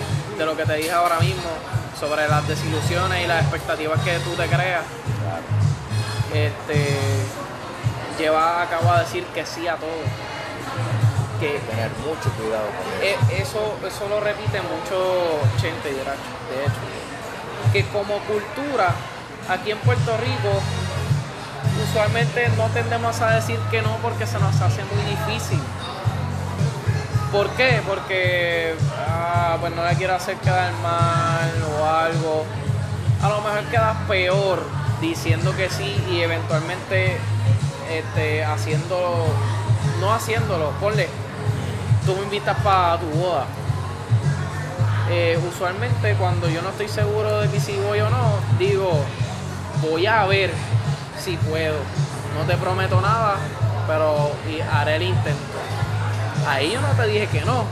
de lo que te dije ahora mismo sobre las desilusiones y las expectativas que tú te creas, Claro. este, lleva a cabo a decir que sí a todo. Que Tener mucho cuidado con eso. e- eso, eso lo repite mucho Chente de hecho. Que como cultura, aquí en Puerto Rico, usualmente no tendemos a decir que no porque se nos hace muy difícil. ¿Por qué? Porque, ah, no le quiero hacer quedar mal o algo. A lo mejor quedas peor diciendo que sí y eventualmente este, haciéndolo, no haciéndolo, ponle, tú me invitas para tu boda. Eh, usualmente cuando yo no estoy seguro de que si voy o no, digo, voy a ver si puedo. No te prometo nada, pero haré el intento. Ahí yo no te dije que no.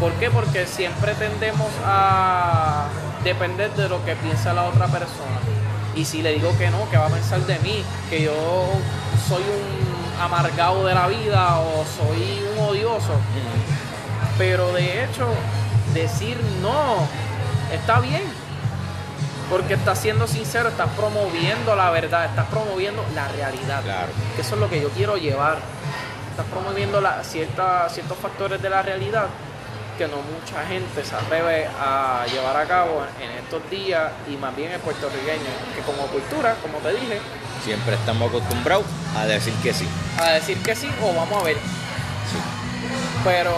¿Por qué? Porque siempre tendemos a depender de lo que piensa la otra persona. Y si le digo que no, ¿qué va a pensar de mí? Que yo soy un amargado de la vida o soy un odioso. Pero de hecho, decir no está bien. Porque estás siendo sincero, estás promoviendo la verdad, estás promoviendo la realidad. Claro. Que eso es lo que yo quiero llevar. Estás promoviendo la, cierta, ciertos factores de la realidad que no mucha gente se atreve a llevar a cabo en estos días y más bien el puertorriqueño, que como cultura, como te dije, Siempre estamos acostumbrados a decir que sí. a decir que sí o vamos a ver. Sí. Pero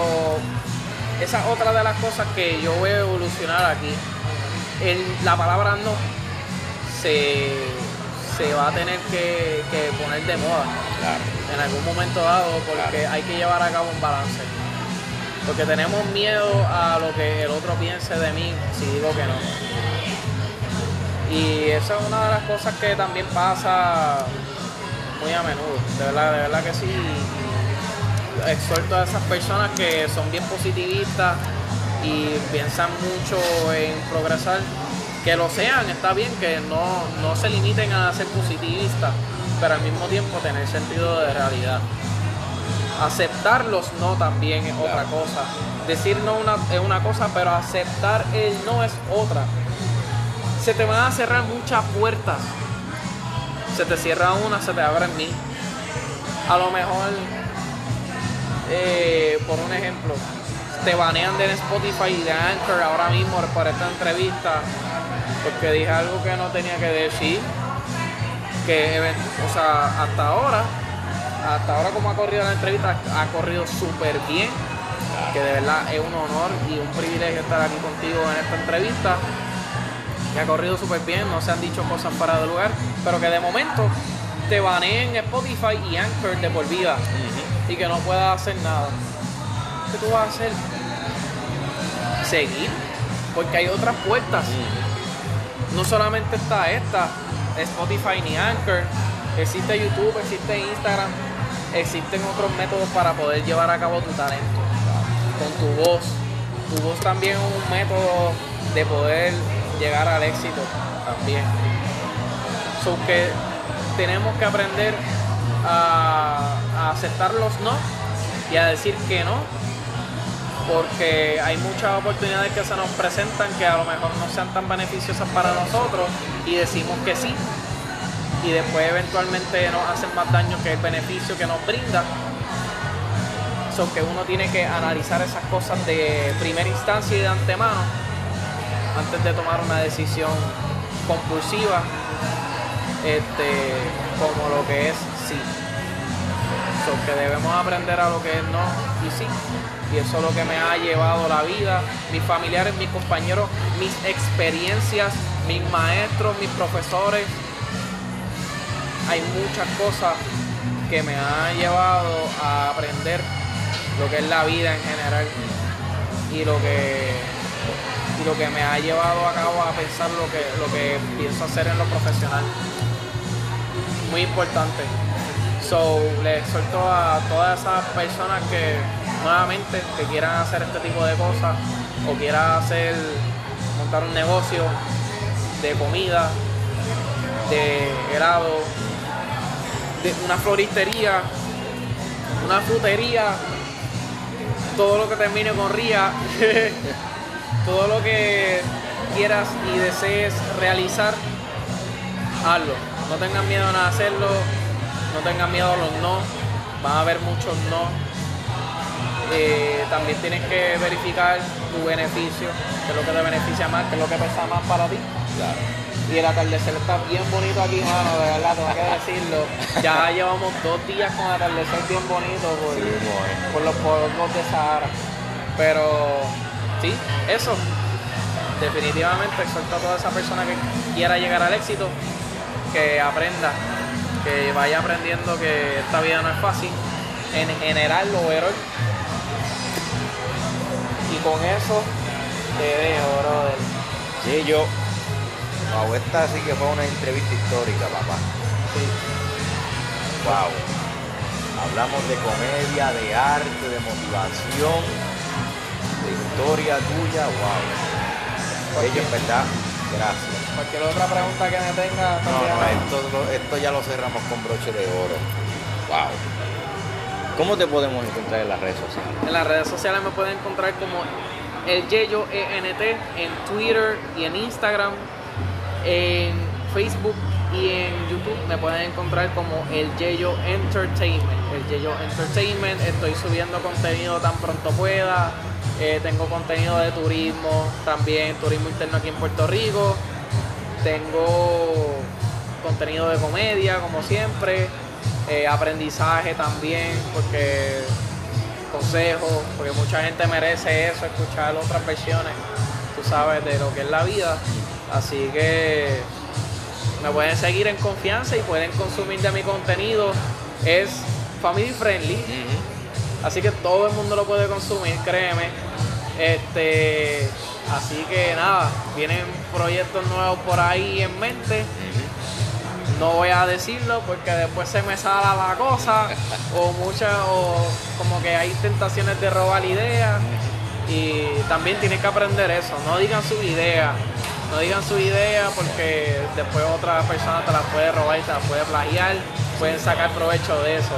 esa es otra de las cosas que yo voy a evolucionar aquí. El- la palabra no se, se va a tener que, que poner de moda Claro. en algún momento dado porque Claro. hay que llevar a cabo un balance. Porque tenemos miedo a lo que el otro piense de mí si digo que no. Y esa es una de las cosas que también pasa muy a menudo, de verdad, de verdad que sí. exhorto a esas personas que son bien positivistas y piensan mucho en progresar, que lo sean, está bien, que no, no se limiten a ser positivistas, pero al mismo tiempo tener sentido de realidad. Aceptar los no también es otra cosa. Decir no una, es una cosa, pero aceptar el no es otra. Se te van a cerrar muchas puertas. Se te cierra una, se te abren mil. A lo mejor, eh, por un ejemplo, te banean de Spotify y de Anchor ahora mismo por esta entrevista porque dije algo que no tenía que decir que o sea hasta ahora hasta ahora como ha corrido la entrevista ha corrido súper bien que de verdad es un honor y un privilegio estar aquí contigo en esta entrevista que ha corrido súper bien no se han dicho cosas para de lugar pero que de momento te baneen Spotify y Anchor de por vida y que no puedas hacer nada ¿qué tú vas a hacer? seguir, porque hay otras puertas. No solamente está esta, Spotify ni Anchor, existe YouTube, existe Instagram, existen otros métodos para poder llevar a cabo tu talento con tu voz. Tu voz también es un método de poder llegar al éxito también. So que tenemos que aprender a, a aceptar los no y a decir que no porque hay muchas oportunidades que se nos presentan que a lo mejor no sean tan beneficiosas para nosotros y decimos que sí y después eventualmente nos hacen más daño que el beneficio que nos brinda. So que uno tiene que analizar esas cosas de primera instancia y de antemano antes de tomar una decisión compulsiva este, como lo que es sí. So que debemos aprender a lo que es no y sí y eso es lo que me ha llevado la vida, mis familiares, mis compañeros, mis experiencias, mis maestros, mis profesores. Hay muchas cosas que me han llevado a aprender lo que es la vida en general y lo que y lo que me ha llevado a cabo a pensar lo que lo que pienso hacer en lo profesional. Muy importante. So, le exhorto a todas esas personas que nuevamente que quieran hacer este tipo de cosas o quieran hacer montar un negocio de comida, de helado, de una floristería, una frutería, todo lo que termine con ría, (laughs) todo lo que quieras y desees realizar, hazlo. No tengan miedo a hacerlo, no tengan miedo a los no, van a haber muchos no eh, también tienes que verificar tu beneficio, qué es lo que te beneficia más, qué es lo que pesa más para ti. Y el atardecer está bien bonito aquí, mano, de verdad, tengo que decirlo. Ya (laughs) llevamos dos días con atardecer bien bonito por, los polvos de Sahara. Pero sí, eso. Definitivamente exhorto a toda esa persona que quiera llegar al éxito, que aprenda, que vaya aprendiendo que esta vida no es fácil. En general, lo veo y con eso te dejo, brother. Sí, yo. Wow, esta sí que fue una entrevista histórica, papá. Sí. Wow. Hablamos de comedia, de arte, de motivación, de historia tuya, wow. Ellos, en verdad, gracias. Cualquier otra pregunta que me tenga. No, no, esto, esto ya lo cerramos con broche de oro. Wow. ¿Cómo te podemos encontrar en las redes sociales? En las redes sociales me pueden encontrar como el Yeyo ENT en Twitter y en Instagram, en Facebook y en YouTube me pueden encontrar como el Yeyo Entertainment. El Yeyo Entertainment, estoy subiendo contenido tan pronto pueda. Eh, tengo contenido de turismo, también turismo interno aquí en Puerto Rico. Tengo contenido de comedia, como siempre. Eh, aprendizaje también, porque consejos, porque mucha gente merece eso, escuchar otras versiones, tú sabes, de lo que es la vida. Así que me pueden seguir en confianza y pueden consumir de mi contenido. Es family friendly, así que todo el mundo lo puede consumir, créeme. Este, así que nada, vienen proyectos nuevos por ahí en mente. No voy a decirlo porque después se me sala la cosa o muchas o como que hay tentaciones de robar ideas. Y también tienes que aprender eso no digan su idea no digan su idea porque después otra persona te la puede robar y te la puede plagiar pueden sacar provecho de eso.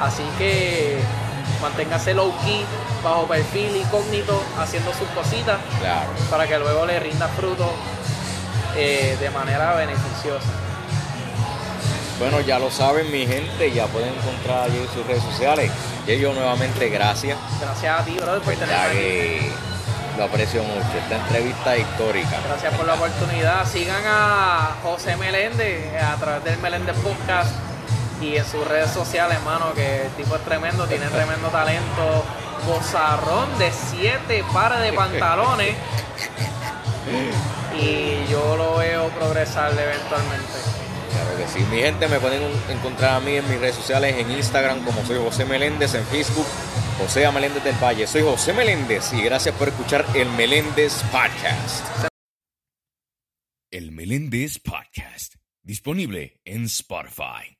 Así que manténgase low key bajo perfil incógnito haciendo sus cositas Claro. para que luego le rinda fruto eh, de manera beneficiosa Bueno, ya lo saben mi gente, ya pueden encontrar allí en sus redes sociales. Y yo nuevamente gracias. gracias a ti brother por que lo aprecio mucho. Esta entrevista histórica. Gracias por la oportunidad. Sigan a José Meléndez eh, a través del Meléndez Podcast y en sus redes sociales, hermano, que el tipo es tremendo, tiene tremendo talento. Bozarrón de siete pares de pantalones. (laughs) Y yo lo veo progresar eventualmente. Claro que sí. Mi gente me pueden encontrar a mí en mis redes sociales, en Instagram como soy José Meléndez, en Facebook José. Meléndez del Valle. Soy José Meléndez y gracias por escuchar el Meléndez Podcast. El Meléndez Podcast, disponible en Spotify.